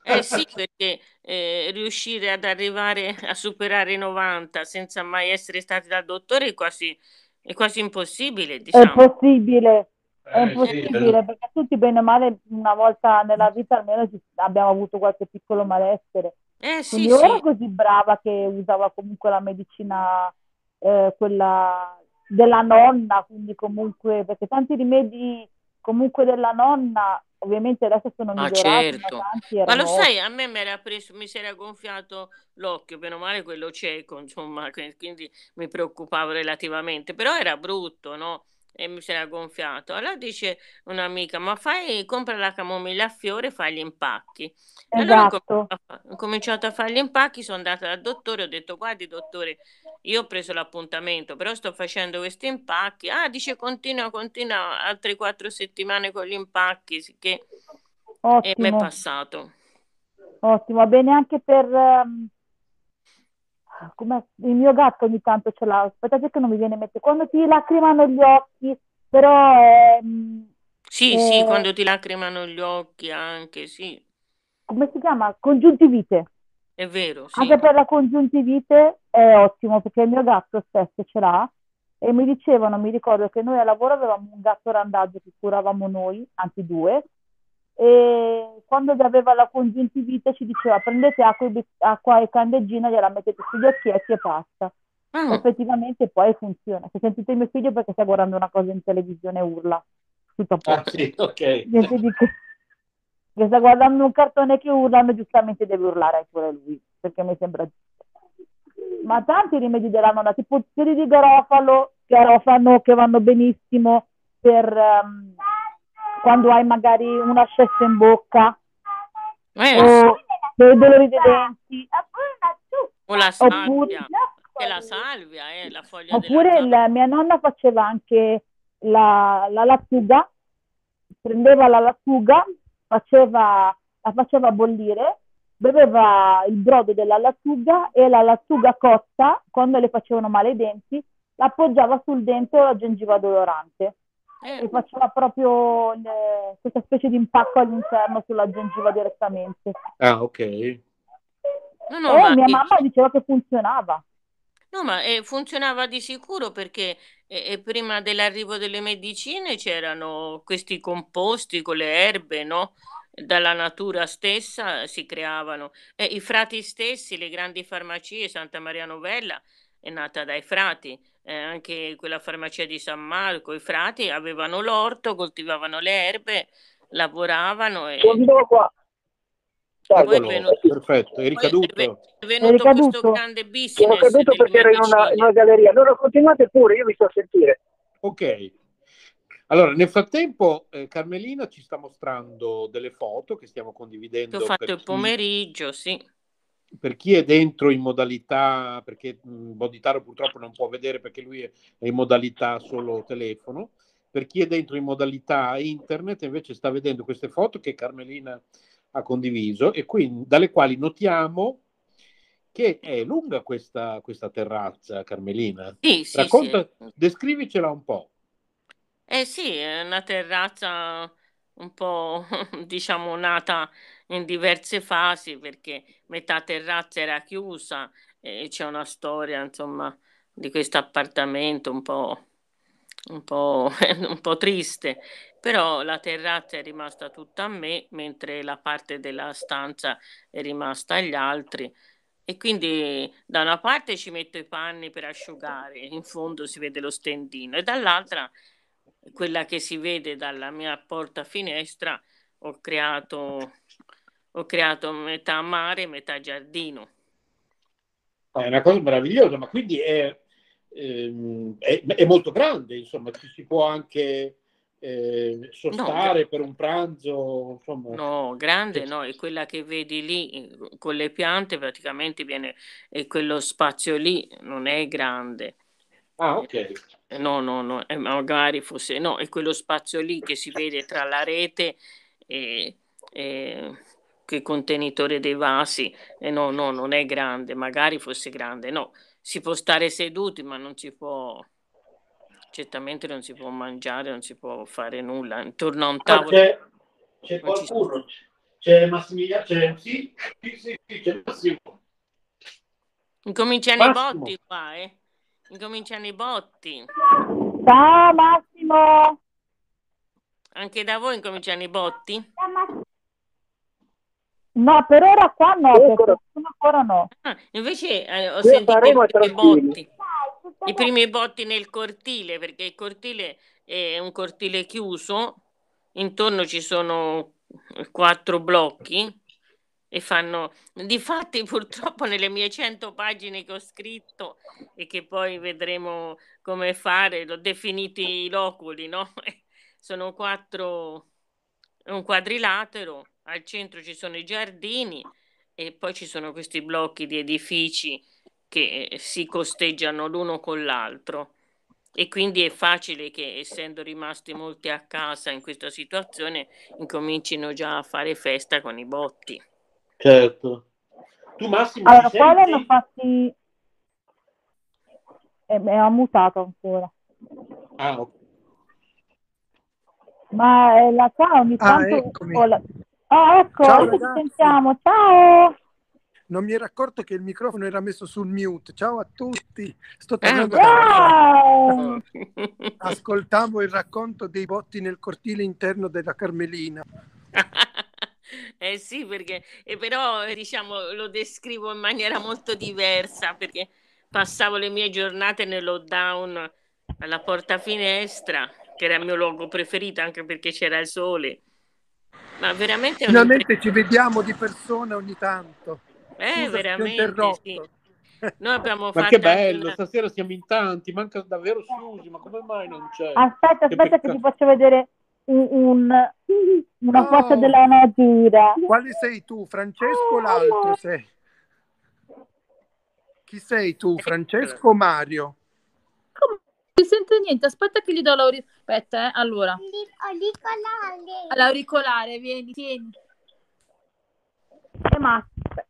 S4: Eh sì, perché eh, riuscire ad arrivare a superare i 90 senza mai essere stati dal dottore è quasi, è quasi impossibile,
S6: È
S4: diciamo.
S6: possibile, è
S5: Eh, sì,
S6: impossibile, perché tutti bene o male una volta nella vita almeno ci- abbiamo avuto qualche piccolo malessere.
S4: Eh sì,
S6: Quindi
S4: sì.
S6: così brava che usava comunque la medicina, eh, quella della nonna, quindi comunque, perché tanti rimedi comunque della nonna, ovviamente adesso sono
S4: Ah,
S6: migliorati,
S4: certo.
S6: ma
S4: Ma lo sai, a me mi era preso, mi si era gonfiato l'occhio, meno male quello cieco, insomma, <laughs> quindi mi preoccupavo relativamente, però era brutto, no? E mi si era gonfiato. Allora dice un'amica, ma fai, compra la camomilla a fiore, fai gli impacchi. E allora ho
S6: Esatto.
S4: cominciato a fare gli impacchi, sono andata dal dottore, ho detto, guardi dottore, io ho preso l'appuntamento, però sto facendo questi impacchi. Ah, dice, continua, continua, altre quattro settimane con gli impacchi, che... E mi è passato.
S6: ottimo, bene anche per... ehm, come il mio gatto ogni tanto ce l'ha, aspettate che non mi viene in mente, quando ti lacrimano gli occhi, però ehm,
S4: Sì, sì,
S6: eh,
S4: quando ti lacrimano gli occhi anche, sì.
S6: come si chiama? Congiuntivite.
S4: È vero, sì.
S6: Anche per la congiuntivite è ottimo perché il mio gatto stesso ce l'ha e mi dicevano, mi ricordo che noi a lavoro avevamo un gatto randaggio che curavamo noi, anzi due, e quando gli aveva la congiuntivite ci diceva prendete acqua, e acqua e candeggina, gliela mettete sugli occhietti e basta.
S4: Ah,
S6: Effettivamente poi funziona. Se sentite mio figlio perché sta guardando una cosa in televisione urla, tutto a
S5: Ah,
S6: posto.
S5: sì, ok.
S6: Niente di che. <laughs> Che sta guardando un cartone che urlano, giustamente deve urlare pure lui, perché mi sembra giusto. Ma tanti rimedi della nonna, tipo fiori di garofalo, garofano che vanno benissimo per ehm, quando hai magari un ascesso in bocca
S4: eh,
S6: o per i dolori dei denti,
S4: o la
S6: oppure,
S4: salvia, che la salvia, eh, la foglia
S6: oppure
S4: della salvia.
S6: il- mia nonna faceva anche la, la lattuga, prendeva la lattuga, faceva, la faceva bollire, beveva il brodo della lattuga e la lattuga cotta, quando le facevano male i denti, la appoggiava sul dente o la gengiva dolorante e
S4: Eh,
S6: faceva proprio il- questa specie di impacco all'interno sulla gengiva direttamente.
S5: Ah, ok.
S4: no, no,
S6: E
S4: ma,
S6: mia
S4: eh,
S6: mamma diceva che funzionava.
S4: no, ma eh, funzionava di sicuro perché eh, eh, prima dell'arrivo delle medicine c'erano questi composti con le erbe, no? Dalla natura stessa si creavano. E i frati stessi, le grandi farmacie, Santa Maria Novella è nata dai frati, eh, anche quella farmacia di San Marco, i frati avevano l'orto, coltivavano le erbe, lavoravano e
S8: Sono qua.
S4: poi è venuto,
S5: perfetto.
S4: È
S5: caduto?
S4: ve- è
S6: È
S4: venuto questo
S6: ricaduto?
S4: grande
S8: Sono
S4: business
S8: caduto
S4: delle
S8: perché ero in una, in una galleria. Allora continuate pure, io vi sto a sentire.
S5: Ok. Allora, nel frattempo, eh, Carmelina ci sta mostrando delle foto che stiamo
S4: Che ho
S5: condividendo
S4: fatto
S5: per
S4: il
S5: chi,
S4: pomeriggio, sì.
S5: Per chi è dentro in modalità, perché mh, Boditaro purtroppo non può vedere perché lui è in modalità solo telefono. Per chi è dentro in modalità internet, invece sta vedendo queste foto che Carmelina ha condiviso e quindi dalle quali notiamo che è lunga questa, questa terrazza, Carmelina.
S4: Sì, sì, sì.
S5: Racconta, descrivicela un po'.
S4: Eh sì, è una terrazza un po', <laughs> diciamo, nata in diverse fasi perché metà terrazza era chiusa e c'è una storia, insomma, di questo appartamento un po', un po', <laughs> un po' triste. Però la terrazza è rimasta tutta a me, mentre la parte della stanza è rimasta agli altri. E quindi da una parte ci metto i panni per asciugare, in fondo si vede lo stendino, e dall'altra, quella che si vede dalla mia porta finestra, ho creato, ho creato metà mare, metà giardino.
S5: È una cosa meravigliosa, ma quindi è, ehm, è- è molto grande, insomma, ci si può anche eh, sostare per un pranzo, insomma.
S4: No, grande no, è quella che vedi lì eh, con le piante, praticamente viene, e quello spazio lì non è grande.
S5: Ah, ok.
S4: Eh, No, no, no, eh, magari fosse, no, è quello spazio lì che si vede tra la rete e, e quel contenitore dei vasi. E no, no, non è grande, magari fosse grande, no, si può stare seduti, ma non si può, certamente non si può mangiare, non si può fare nulla. Intorno a un
S5: Ah,
S4: tavolo
S5: c'è, c'è
S4: sta.
S5: qualcuno, c'è Massimiliano, c'è, sì, sì, sì, sì, c'è Massimo.
S4: Incominciano i
S5: Massimo.
S4: botti qua, eh? Incominciano i botti.
S6: Ciao Massimo!
S4: Anche da voi incominciano i botti?
S6: No, per ora qua no, fortuna ancora no.
S4: Ah, invece eh, ho
S8: a
S4: sentito i primi botti, i primi botti nel cortile, perché il cortile è un cortile chiuso, intorno ci sono quattro blocchi e fanno, difatti <laughs> purtroppo nelle mie cento pagine che ho scritto e che poi vedremo come fare, l'ho definiti i loculi, no? <laughs> Sono quattro, è un quadrilatero, al centro ci sono i giardini e poi ci sono questi blocchi di edifici che eh, si costeggiano l'uno con l'altro. E quindi è facile che, essendo rimasti molti a casa in questa situazione, incomincino già a fare festa con i botti.
S5: Certo. Tu Massimo
S6: Allora,
S5: ci
S6: qua l'hanno
S5: senti?
S6: fatti... E mi ha mutato ancora.
S5: Ah, ok.
S6: Ma eh, la qua ogni
S9: Ah,
S6: tanto... la- Ah, ecco,
S9: Ciao,
S6: ci sentiamo. Ciao!
S10: non mi ero accorto che il microfono era messo sul mute. Ciao a tutti, sto
S4: Eh,
S10: tornando.
S6: Wow!
S10: Ascoltavo il racconto dei botti nel cortile interno della Carmelina. <laughs>
S4: Eh sì, perché eh, però diciamo lo descrivo in maniera molto diversa perché passavo le mie giornate nel lockdown alla porta finestra, che era il mio luogo preferito anche perché c'era il sole. Ma veramente
S10: Finalmente ci vediamo di persona ogni tanto.
S4: Eh,
S10: Scusa
S4: veramente sì. Noi abbiamo <laughs>
S5: Ma
S4: fatto
S5: che bello,
S4: una-
S5: stasera siamo in tanti, manca davvero Susi, ma come mai non c'è?
S6: Aspetta,
S5: Che
S6: aspetta che
S5: peccato.
S6: ti faccio vedere un, un- una
S10: Oh.
S6: foto della natura.
S10: Quale sei tu, Francesco o l'altro sei? Chi sei tu, Francesco o Mario?
S11: Non si sente niente, aspetta che gli do l'auricolare. Aspetta, eh. Allora, l'auricolare, vieni, tieni.
S6: E ma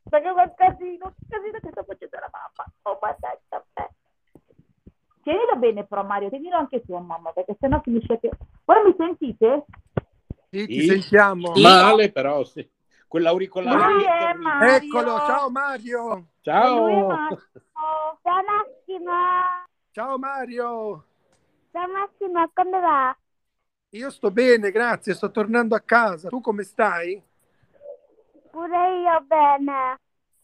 S6: perché quel casino, che casino che sta facendo la mamma. Oh, mannaggia me. Tienilo bene però Mario, tienilo anche tu mamma, perché sennò finisce che... Voi mi sentite?
S10: Sì, ti
S5: Sì.
S10: sentiamo.
S5: Male però, sì. Quell'auricolare.
S10: Eccolo, ciao Mario.
S6: Lui è
S5: Ciao!
S6: Mario.
S12: Ciao Massimo,
S10: Ciao Mario.
S12: ciao Massimo, come va?
S10: Io sto bene, grazie, sto tornando a casa. Tu come stai?
S12: Pure io bene.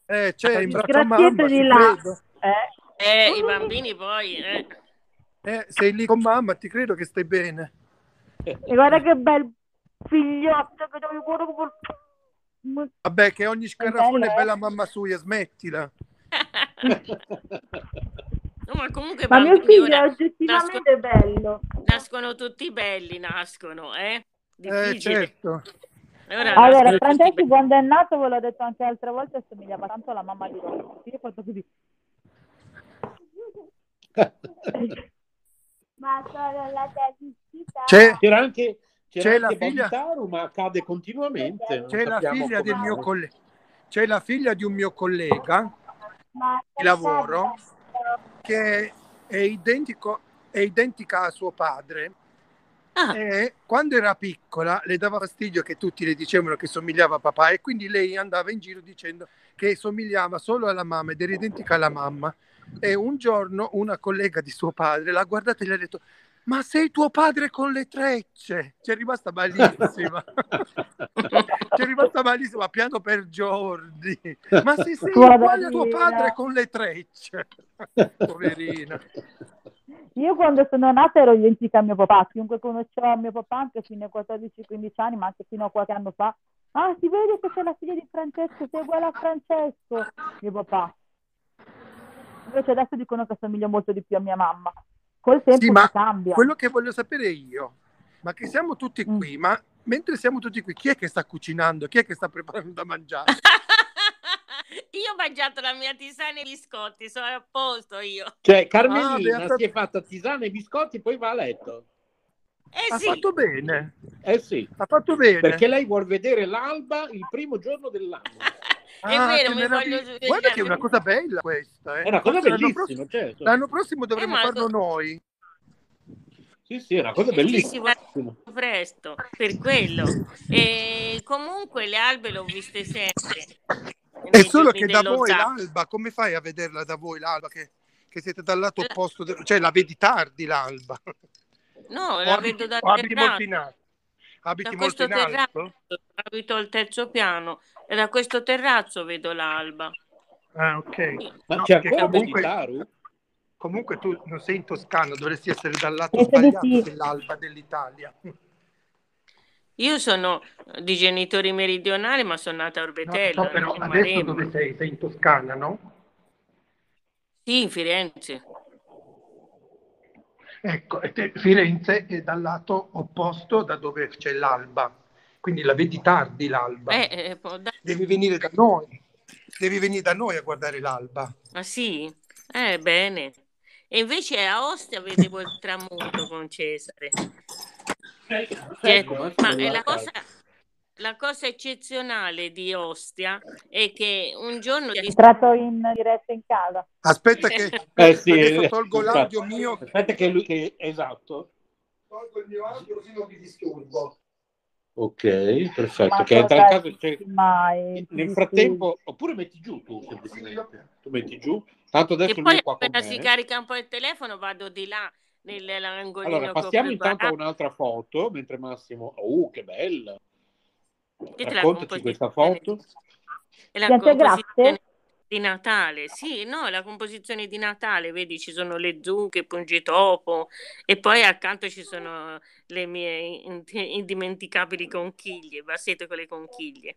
S10: Eh, c'è in braccio a mamma,
S6: di là.
S10: credo.
S6: Eh,
S4: Eh, i bambini poi... eh.
S10: Eh, sei lì con mamma, ti credo che stai bene.
S6: e guarda che bel figliotto che devo come-
S10: Vabbè, che ogni scarafone
S6: bello,
S10: è bella mamma sua, smettila. <laughs>
S4: No, ma comunque
S6: Ma mio figlio è oggettivamente bello.
S4: nascono tutti belli, nascono, eh?
S10: Eh,
S4: Difficile.
S10: certo.
S4: Ora
S6: Allora,
S4: nascono tutti
S6: Francesco quando è nato, ve l'ho detto anche altre volte, assomigliava tanto alla mamma di Rossi. Io ho fatto così. <laughs>
S12: Ma sono la terapista.
S10: C'è,
S5: C'era anche, c'era
S10: C'è la figlia-
S5: Babitaru, ma accade continuamente.
S10: c'è la figlia del mio collega. C'è la figlia di un mio collega
S12: Ma
S10: di lavoro che è identico, è identica a suo padre.
S4: Ah,
S10: E quando era piccola le dava fastidio che tutti le dicevano che somigliava a papà e quindi lei andava in giro dicendo che somigliava solo alla mamma ed era identica alla mamma. E un giorno una collega di suo padre l'ha guardata e gli ha detto ma sei tuo padre con le trecce? Ci è rimasta malissima. <laughs> Ci è rimasta malissima, piano per Giordi. Ma se sei uguale a tuo padre con le trecce. <laughs> Poverina.
S6: Io quando sono nata ero identica a mio papà, chiunque conosceva mio papà anche fino ai 14-15 anni, ma anche fino a qualche anno fa, ah si vede che sei la figlia di Francesco, sei uguale a Francesco, mio papà. Invece adesso dicono che somiglio molto di più a mia mamma. Col tempo
S10: Sì, ma
S6: cambia.
S10: quello che voglio sapere io, ma che siamo tutti
S6: Mm.
S10: qui, ma mentre siamo tutti qui, chi è che sta cucinando? Chi è che sta preparando da mangiare? <laughs>
S4: io ho mangiato la mia tisana e i biscotti, sono a posto io.
S5: Cioè,
S10: Ah,
S5: Carmelina
S10: beata-
S5: si è fatta tisana e biscotti e poi va a letto.
S4: Eh
S10: ha
S4: sì,
S10: fatto bene,
S5: Eh sì,
S10: ha fatto bene.
S5: perché lei vuol vedere l'alba il primo giorno dell'anno.
S4: È
S10: Ah,
S4: vero, mi voglio
S10: Guarda che è una cosa bella questa. eh.
S5: È una cosa
S10: Forse l'anno
S5: bellissima,
S10: prossimo-
S5: certo.
S10: L'anno prossimo dovremmo
S4: ma-
S10: farlo noi.
S5: Sì, sì, è una cosa
S4: Eh,
S5: bellissima.
S4: presto, per quello. E comunque le albe le ho viste sempre.
S10: È solo che da voi
S4: zap.
S10: l'alba, come fai a vederla da voi l'alba? Che, che siete dal lato
S4: La-
S10: opposto, de- cioè la vedi tardi l'alba.
S4: No,
S10: O
S4: la
S10: abiti,
S4: vedo dal
S10: o abiti molto in
S4: terrazzo.
S10: alto? Abiti
S4: Da
S10: molto
S4: questo
S10: in alto?
S4: terrazzo, abito al terzo piano e da questo terrazzo vedo l'alba.
S10: Ah, ok.
S5: Ma
S10: No,
S5: c'è
S10: comunque, comunque tu non sei in Toscana, dovresti essere dal lato sbagliato
S6: sì.
S10: dell'alba dell'Italia.
S4: Io sono di genitori meridionali, ma sono nata a
S10: No,
S4: Orbetello,
S10: so, però adesso dove sei? Sei in Toscana, no?
S4: Sì, in Firenze.
S10: Ecco, Firenze è dal lato opposto da dove c'è l'alba, quindi la vedi tardi l'alba.
S4: Eh, eh,
S10: Devi venire da noi, devi venire da noi a guardare l'alba.
S4: Ma sì? Eh, bene. E invece a Ostia vedevo il tramonto con Cesare. Che- ma è la cosa, la cosa eccezionale di Ostia è che un giorno
S6: È entrato in diretta in casa.
S10: Aspetta che
S5: Eh sì,
S10: adesso
S5: eh,
S10: tolgo
S5: infatti.
S10: l'audio mio,
S5: Aspetta che lui, che, esatto.
S10: tolgo il mio audio così non vi disturbo.
S5: Ok, perfetto.
S6: Ma
S5: Che
S6: cosa
S5: caso c'è-
S6: mai?
S5: nel frattempo, oppure metti giù tu, semplicemente. Tu metti giù. Tanto adesso
S4: E
S5: lui
S4: poi
S5: è qua con
S4: appena si carica un po' il telefono vado di là nell'angolino
S5: Allora, passiamo intanto a un'altra foto, mentre Massimo... Uh, che bella!
S4: La
S5: Raccontaci questa foto.
S4: È la
S6: Piante
S4: composizione
S6: grasse?
S4: di Natale, sì, no, la composizione di Natale, vedi, ci sono le zucche, il pungitopo e poi accanto ci sono le mie in- indimenticabili conchiglie, vassette con le conchiglie.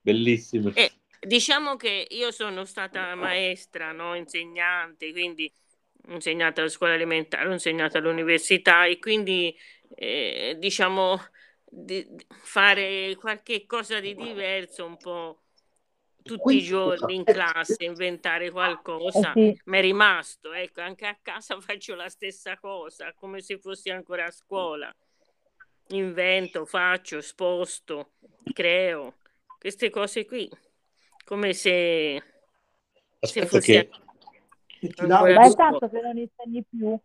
S5: Bellissime.
S4: E diciamo che io sono stata maestra, no, insegnante, quindi ho insegnato alla scuola elementare, ho insegnato all'università e quindi eh, diciamo di- di fare qualche cosa di diverso un po' tutti i giorni in classe, inventare qualcosa,
S6: Eh sì.
S4: mi è rimasto, ecco, anche a casa <laughs> faccio la stessa cosa, come se fossi ancora a scuola. Invento, faccio, sposto, creo, queste cose qui, come se, se
S5: Aspetta
S4: fossi
S5: che...
S6: Ma è tanto che non insegni più.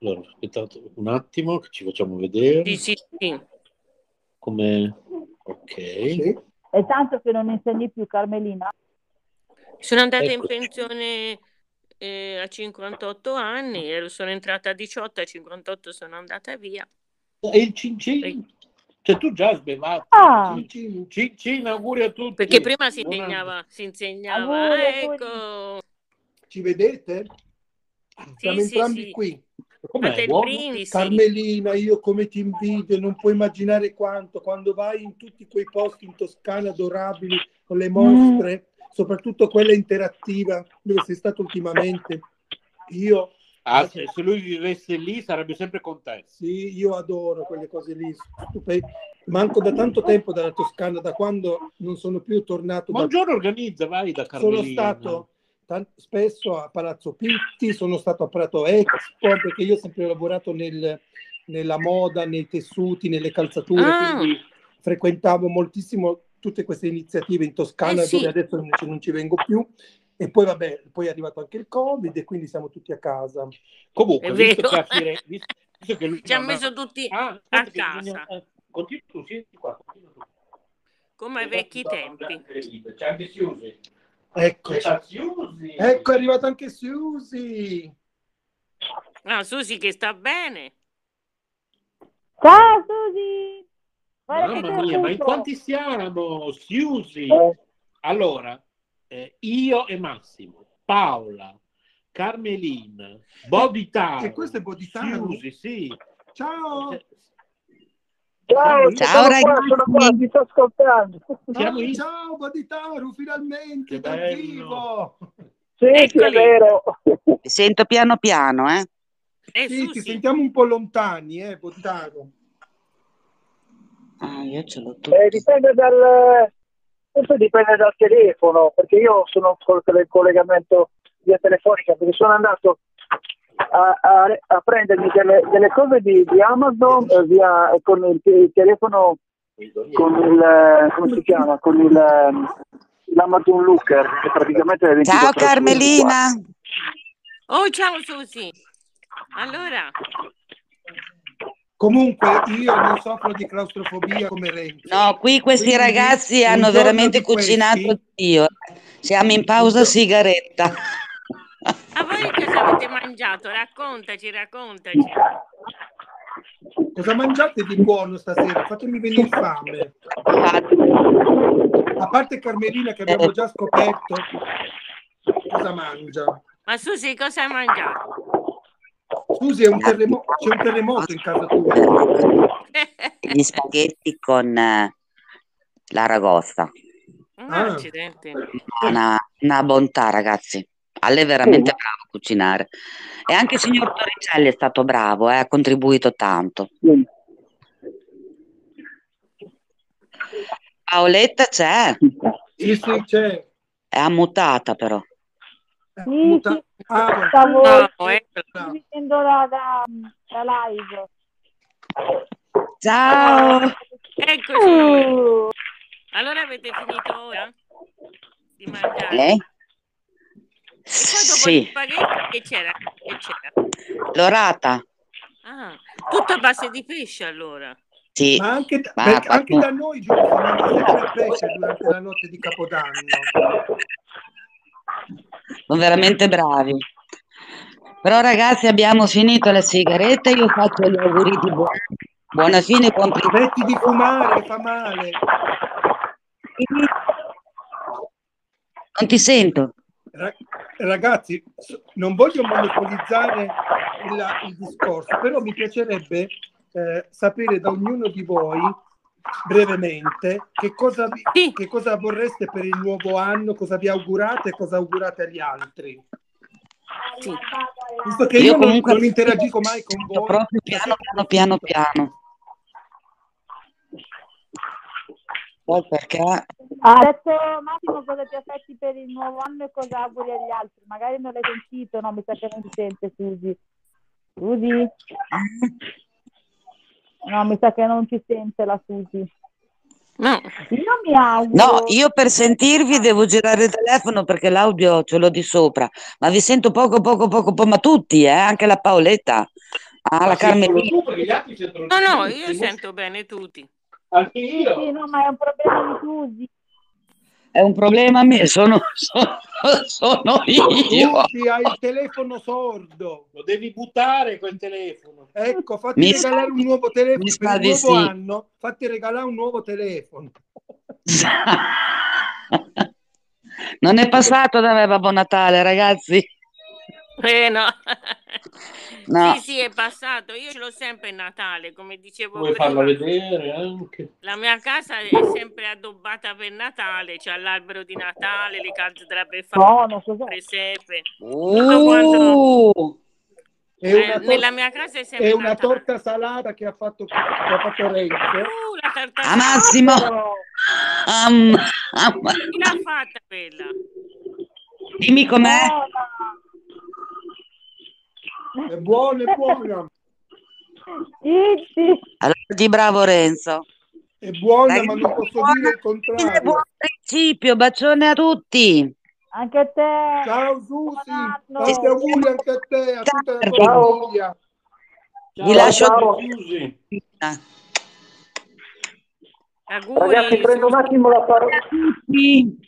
S5: Allora, aspettate un attimo che ci facciamo vedere
S4: Sì, sì, sì.
S5: Come... Ok.
S6: È tanto che non insegni più, Carmelina.
S4: Sono andata in
S5: Eccoci.
S4: pensione eh, a 58 anni, ero- sono entrata a 18, a 58 sono andata via.
S5: E il cin cin? Cioè tu già sbevato.
S6: Ah.
S5: Cin cin, cin cin, auguri a tutti.
S4: Perché prima si insegnava, si insegnava,
S6: Auguri,
S4: ah,
S6: auguri.
S4: ecco,
S10: Ci vedete? Siamo
S4: sì,
S10: entrambi
S4: sì.
S10: qui.
S5: Com'è.
S10: Carmelina, io come ti invidio, non puoi immaginare quanto quando vai in tutti quei posti in Toscana adorabili con le mostre, soprattutto quella interattiva dove sei stato ultimamente. Io,
S5: Ah, se, se lui vivesse lì sarebbe sempre contento.
S10: sì, io adoro quelle cose lì. stupe- Manco da tanto tempo dalla Toscana, da quando non sono più tornato
S5: Ma
S10: da
S5: un giorno organizza, vai da
S10: sono
S5: Carmelina.
S10: stato tan- spesso a Palazzo Pitti, sono stato a Prato Expo perché io ho sempre lavorato nel- nella moda, nei tessuti, nelle calzature,
S4: Ah.
S10: quindi frequentavo moltissimo tutte queste iniziative in Toscana
S4: Eh sì.
S10: dove adesso non ci, non ci vengo più. E poi vabbè, poi è arrivato anche il Covid e quindi siamo tutti a casa.
S5: Comunque,
S4: È
S5: visto che, a Fire- visto, visto che lui
S4: Ci ha
S5: non ha-
S4: messo tutti
S5: Ah,
S4: a casa,
S5: bisogna- eh, Continua tu, siedi qua. continua tu.
S4: come ai vecchi tempi.
S5: C'è anche Siusi.
S10: Ecco, ecco è arrivato anche Susi.
S4: Ah, Susi che sta bene.
S6: Ciao Susi! Guarda
S5: Mamma mia, ma in quanti siamo? Siusi.
S8: Eh,
S5: Allora, eh, io e Massimo, Paola, Carmelina, Boditano.
S10: E questo è Boditano?
S5: Siusi, sì.
S10: Ciao!
S8: Ciao,
S3: Ciao,
S8: qua,
S3: ragazzi.
S8: sono qua, ti sto ascoltando.
S5: Siamo
S10: Ah,
S5: in-
S10: ciao Boditaru, finalmente dal vivo!
S8: Sì, sì, è
S4: Eccoli.
S8: vero.
S3: Mi sento piano piano, eh.
S4: Eh,
S10: Sì, ti
S4: Susi,
S10: sentiamo un po' lontani, eh, Boditaru.
S3: Ah, io ce l'ho tutto.
S8: Eh, dipende dal... Questo dipende dal telefono, perché io sono col collegamento via telefonica, perché sono andato a, a- a prendermi delle, delle cose di, di Amazon eh, via, con il, il telefono, con il, eh, come si chiama, con il, ehm, l'Amazon Looker, che praticamente è 24
S3: Ciao
S8: su 24.
S3: Carmelina.
S4: Oh, ciao Susi. Allora,
S10: Comunque io non soffro di claustrofobia come Renzo.
S3: No, qui questi
S10: Quindi,
S3: ragazzi hanno veramente
S10: di questi-
S3: cucinato Dio. Siamo in pausa sigaretta.
S4: Voi cosa avete mangiato? Raccontaci, raccontaci.
S10: Cosa mangiate di buono stasera? Fatemi venire fame. A parte Carmelina che abbiamo già scoperto cosa mangia.
S4: Ma Susi, cosa hai mangiato?
S10: Scusi, è un terremo- c'è un terremoto in casa tua.
S3: Gli spaghetti con eh, l'aragosta.
S10: Ah.
S4: Accidenti.
S3: Una, una bontà, ragazzi. Ale è veramente bravo a cucinare. E anche il signor Torricelli è stato bravo, eh, ha contribuito tanto. Paoletta c'è,
S10: Sì, sì, c'è.
S3: è ammutata però.
S10: Eh,
S6: Sì,
S10: muta-
S6: sì,
S10: ah,
S6: stavo
S4: No, eccola.
S6: vedendo la, la, la live.
S3: Ciao!
S4: Eccoci.
S6: Uh,
S4: Allora avete finito ora di mangiare?
S3: Eh?
S4: Poi dopo gli
S3: Sì,
S4: che c'era? Che c'era?
S3: l'orata.
S4: Ah, tutto a base di pesce allora.
S3: Sì,
S10: Ma anche,
S3: ma
S10: perché anche
S3: quando-
S10: da noi, mangia sempre pesce durante la notte di Capodanno.
S3: sono veramente bravi. Però ragazzi abbiamo finito la sigaretta, io faccio gli auguri di buona, buona fine, buon
S10: Smetti di fumare, fa male.
S3: Non ti sento.
S10: Ra- Ragazzi, non voglio monopolizzare il, il discorso, però mi piacerebbe eh, sapere da ognuno di voi brevemente che cosa, vi- che cosa vorreste per il nuovo anno, cosa vi augurate e cosa augurate agli altri. Visto che io,
S3: Io
S10: non-
S3: comunque
S10: non, interagisco mai con voi,
S3: proprio piano piano piano piano. Poi perché
S6: Ha detto Massimo cosa ti aspetti per il nuovo anno e cosa auguri agli altri. Magari non l'hai sentito, no? Mi sa che non si sente, Susi. Susi? No, mi sa che non ci sente la Susi.
S4: No.
S6: Io mi auguro...
S3: No, io per sentirvi devo girare il telefono perché l'audio ce l'ho di sopra, ma vi sento poco, poco, poco, poco, ma tutti, eh, anche la Paoletta, ah, la Carmelina.
S4: No, no, io sento bene tutti.
S10: Anche
S6: io. Sì, no, ma è un problema di Susi.
S3: È un problema mio, sono, sono, sono io.
S10: Susi, hai il telefono sordo.
S5: Lo devi buttare quel telefono.
S10: Ecco, fatti
S3: Mi sa-
S10: regalare un nuovo telefono
S3: mi
S10: per
S3: sa
S10: il
S3: di
S10: nuovo
S3: sì.
S10: anno. Fatti regalare un nuovo telefono. <laughs>
S3: Non è passato da me Babbo Natale, ragazzi.
S4: Eh no.
S3: No.
S4: Sì, sì, è passato. Io ce l'ho sempre il Natale, come dicevo
S5: Vuoi
S4: prima.
S5: farla vedere anche?
S4: La mia casa è sempre addobbata per Natale, c'è l'albero di Natale, le calze della befana,
S6: No, non so.
S4: le presepe. Tutto quanto.
S3: Uh,
S10: È
S4: Eh, nella mia casa è sempre
S10: è una
S4: Natale.
S10: torta salata che ha fatto, che ha fatto Renzo.
S4: Uh, la tartare.
S3: a Massimo. Am- am-
S4: Chi l'ha fatta quella?
S3: dimmi com'è.
S10: È buono, è buono.
S6: Zitti.
S3: Allora, di bravo Renzo.
S10: È buona,
S3: Dai,
S10: ma non posso
S3: buona
S10: dire il contrario.
S3: buon principio, bacione a tutti.
S6: Anche a te.
S10: Ciao Susi, tanti auguri anche a te, a tutta la tua
S3: Ciao.
S10: famiglia.
S3: Vi lascio
S8: ciao.
S5: Susi.
S4: Auguri.
S8: Ragazzi, prendo un attimo la parola.
S3: Sì.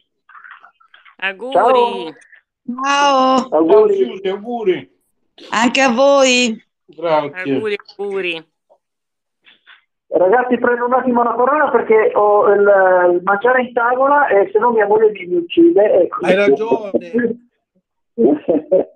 S4: Auguri.
S8: Ciao.
S3: Ciao,
S5: Ciao
S8: Auguri.
S5: Susi, auguri.
S3: Anche a voi.
S5: Grazie.
S4: Auguri, auguri.
S8: Ragazzi, prendo un attimo la parola perché ho il, il mangiare in tavola e se no mia moglie mi uccide. Ecco.
S10: Hai ragione. <laughs>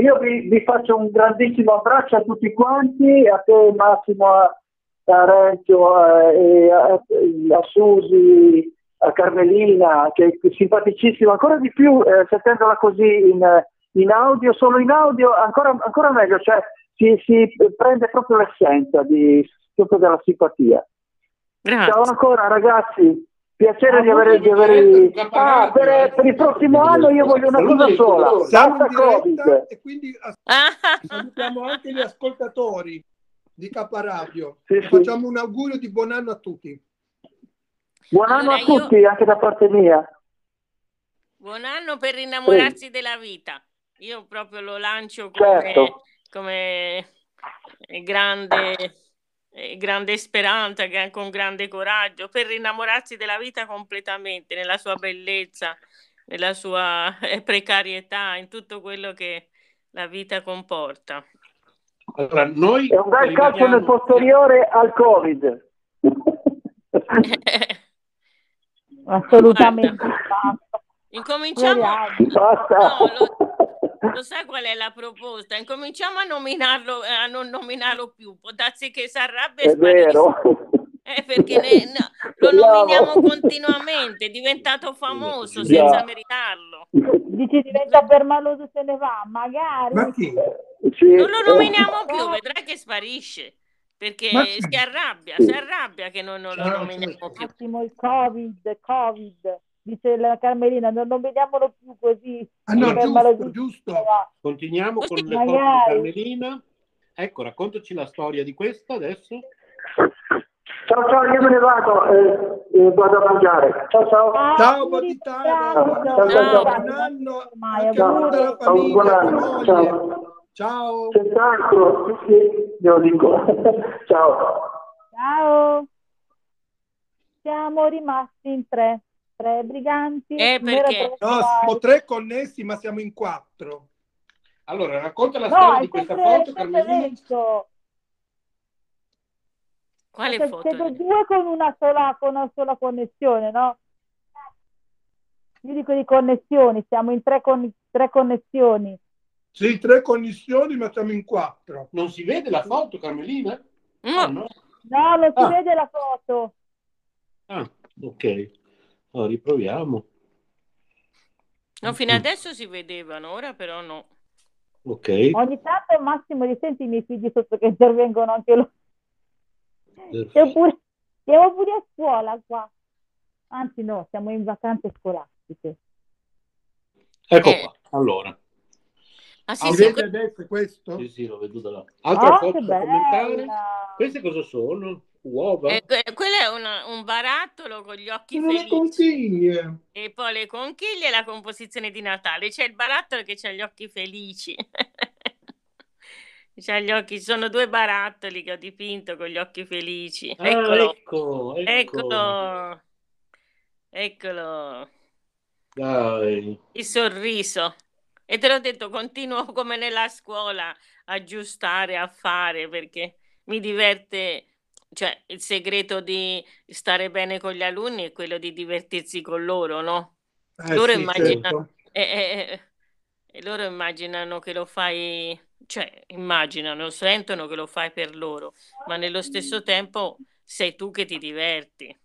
S8: Io vi, vi faccio un grandissimo abbraccio a tutti quanti, a te Massimo, a, a Renzo, e a, a Susi, a Carmelina, che è simpaticissima, ancora di più eh, sentendola così in, in audio, solo in audio, ancora, ancora meglio, cioè si, si prende proprio l'essenza di, proprio della simpatia.
S4: Grazie.
S8: Ciao ancora ragazzi, piacere di
S10: Auguri
S8: avere... Di avere...
S10: Caparadio,
S8: Ah, per, per il prossimo anno io voglio una cosa sola,
S10: Siamo in diretta e quindi
S4: Ah, <laughs>
S10: salutiamo anche gli ascoltatori di Caparadio.
S8: Sì, sì.
S10: Facciamo un augurio di buon anno a tutti.
S8: Buon anno
S4: Allora,
S8: a
S4: io-
S8: tutti, anche da parte mia.
S4: buon anno per innamorarsi della vita. Io proprio lo lancio come,
S8: Certo.
S4: come grande, grande speranza, con grande coraggio, per innamorarsi della vita completamente, nella sua bellezza, nella sua eh, precarietà, in tutto quello che la vita comporta.
S5: Allora, noi
S8: È un bel calcio nel
S5: rimaniamo-
S8: posteriore al Covid.
S6: Assolutamente.
S4: Incominciamo.
S8: Basta.
S4: No, lo, lo sai qual è la proposta? Incominciamo a nominarlo, eh, a non nominarlo più. Può darsi che si arrabbia e
S8: vero.
S4: Eh, perché ne- <laughs> no, lo nominiamo continuamente, è diventato famoso senza meritarlo.
S6: Dici diventa permaloso se ne va, magari.
S10: Ma chi?
S8: Sì.
S4: Non lo nominiamo più, vedrai che sparisce. Perché
S10: Ma-
S4: si arrabbia, si arrabbia che noi non lo nominiamo più.
S6: Attimo il Covid, Covid. Dice la Carmelina, non, non vediamolo più così.
S10: Ah no, giusto, giusto.
S5: Continuiamo con le cose. Carmelina. Ecco, raccontaci la storia di questa adesso.
S8: Ciao ciao, io me ne vado, eh, eh, vado a mangiare. Ciao ciao.
S10: Ciao Baditano,
S6: tanto.
S10: buon
S8: Ciao,
S10: anno,
S8: ciao.
S10: buon anno
S6: Ormai,
S8: Ciao, buon
S10: famiglia, tua
S8: anno. Ciao.
S10: Ciao.
S8: Senz'altro, sì, sì, glielo dico. <laughs> ciao.
S6: Ciao. Siamo rimasti in tre. Tre briganti.
S4: Eh, perché?
S6: tre
S10: No, siamo tre connessi, ma siamo in quattro.
S5: Allora, racconta la
S6: No,
S5: storia di questa
S6: sempre,
S5: foto, Carmelina.
S4: Quale
S6: Perché
S4: foto?
S6: siete due con una sola, con una sola connessione, no? Io dico di connessioni, siamo in tre, con, tre connessioni.
S10: Sì, tre connessioni, ma siamo in quattro.
S5: Non si vede la foto, Carmelina?
S4: No.
S5: Ah, no?
S6: No, non si
S5: Ah.
S6: vede la foto.
S5: Ah, ok. Allora, riproviamo.
S4: No, fino adesso si vedevano, ora però no.
S5: Ok.
S6: Ogni tanto al massimo li senti i miei figli sotto che intervengono anche loro. Siamo pure, siamo pure a scuola qua. Anzi no, siamo in vacanze scolastiche.
S5: Ecco
S4: Eh.
S5: qua. Allora.
S4: Ah sì, sì,
S10: adesso questo?
S5: Sì, sì, l'ho veduta là. Altra
S6: Oh,
S5: foto
S6: che
S5: da commentare? Queste cosa sono? Uova?
S4: eh, que- quello è una- un barattolo con gli occhi
S10: Sono le
S4: felici.
S10: conchiglie.
S4: E poi le conchiglie e la composizione di Natale. C'è il barattolo che ha gli occhi felici. <laughs> C'ha gli occhi, sono due barattoli che ho dipinto con gli occhi felici.
S5: Ah,
S4: Eccolo,
S5: ecco, ecco.
S4: eccolo, eccolo,
S5: Dai.
S4: il sorriso. E te l'ho detto, continuo come nella scuola a aggiustare, a fare perché mi diverte. Cioè, il segreto di stare bene con gli alunni è quello di divertirsi con loro, no?
S10: Eh
S4: Loro
S10: sì,
S4: immaginano,
S10: certo.
S4: e, e- e loro immaginano che lo fai, cioè immaginano, sentono che lo fai per loro, ma nello stesso tempo sei tu che ti diverti.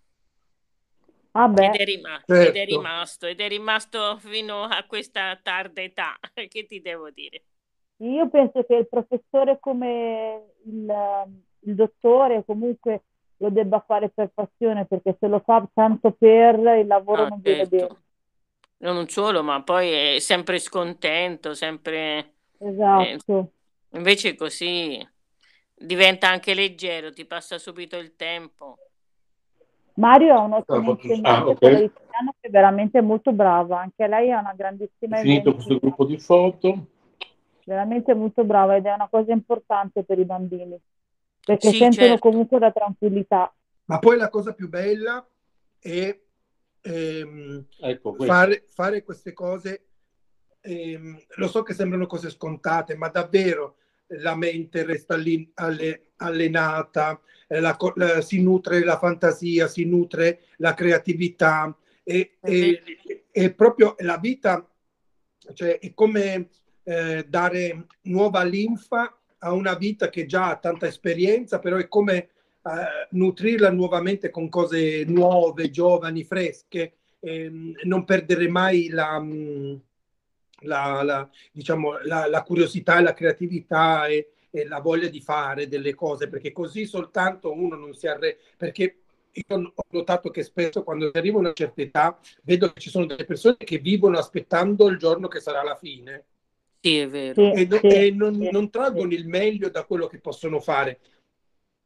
S6: Vabbè,
S4: Ed è rimasto, ed è
S10: certo.
S4: rimasto, ed è rimasto fino a questa tarda età. <laughs> Che ti devo dire?
S6: io penso che il professore come il, il dottore comunque lo debba fare per passione, perché se lo fa tanto per il lavoro
S4: Ah,
S6: non viene bene.
S4: certo. Non solo, ma poi è sempre scontento, sempre... eh,
S6: Esatto.
S4: invece così diventa anche leggero, ti passa subito il tempo.
S6: Mario ha un'ottima
S5: Ah,
S6: insegnante
S5: ok.
S6: quella italiana che è veramente molto brava, anche lei ha una grandissima
S5: È finito questo gruppo di foto.
S6: veramente molto brava ed è una cosa importante per i bambini, perché
S4: Sì,
S6: sentono
S4: certo.
S6: comunque la tranquillità.
S10: Ma poi la cosa più bella è ehm,
S5: Ecco,
S10: fare, fare queste cose. ehm, lo so che sembrano cose scontate, ma davvero la mente resta lì alle- allenata, eh, la la- si nutre la fantasia, si nutre la creatività e,
S4: È
S10: e- e proprio la vita, cioè è come eh, dare nuova linfa a una vita che già ha tanta esperienza, però è come eh, nutrirla nuovamente con cose nuove, giovani, fresche, ehm, non perdere mai la, mh, la, la- diciamo, la, curiosità la creatività e, e la voglia di fare delle cose, perché così soltanto uno non si arrende, perché io ho notato che spesso quando arrivo a una certa età vedo che ci sono delle persone che vivono aspettando il giorno che sarà la fine
S4: Sì, è vero.
S10: E, no-
S6: sì,
S10: e non,
S6: sì,
S10: non traggono
S6: sì.
S10: il meglio da quello che possono fare,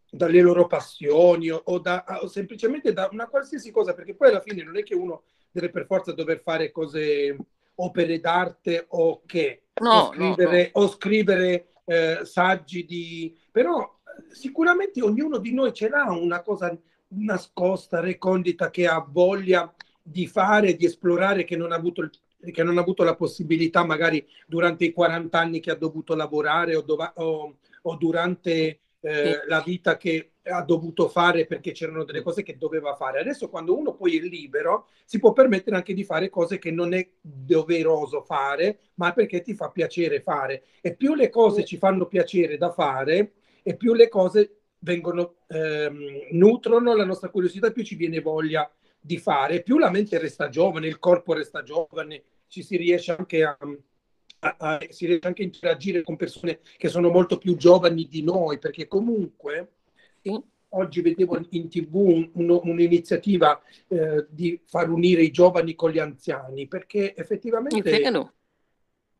S10: dalle loro passioni o, o da, o semplicemente da una qualsiasi cosa, perché poi alla fine non è che uno deve per forza dover fare cose, opere d'arte o che, o
S4: No, no,
S10: scrivere, o scrivere eh, saggi di... però sicuramente ognuno di noi ce l'ha una cosa nascosta, recondita, che ha voglia di fare, di esplorare, che non ha avuto il che non ha avuto la possibilità magari durante i 40 anni che ha dovuto lavorare o, dova- o- o durante eh, la vita che ha dovuto fare perché c'erano delle cose che doveva fare. Adesso quando uno poi è libero si può permettere anche di fare cose che non è doveroso fare, ma perché ti fa piacere fare. E più le cose ci fanno piacere da fare e più le cose vengono, ehm, nutrono la nostra curiosità, più ci viene voglia di fare, più la mente resta giovane, il corpo resta giovane, ci si riesce anche a, a- a- si riesce anche a interagire con persone che sono molto più giovani di noi, perché comunque
S4: Sì.
S10: oggi vedevo in tv un- uno- un'iniziativa eh, di far unire i giovani con gli anziani, perché effettivamente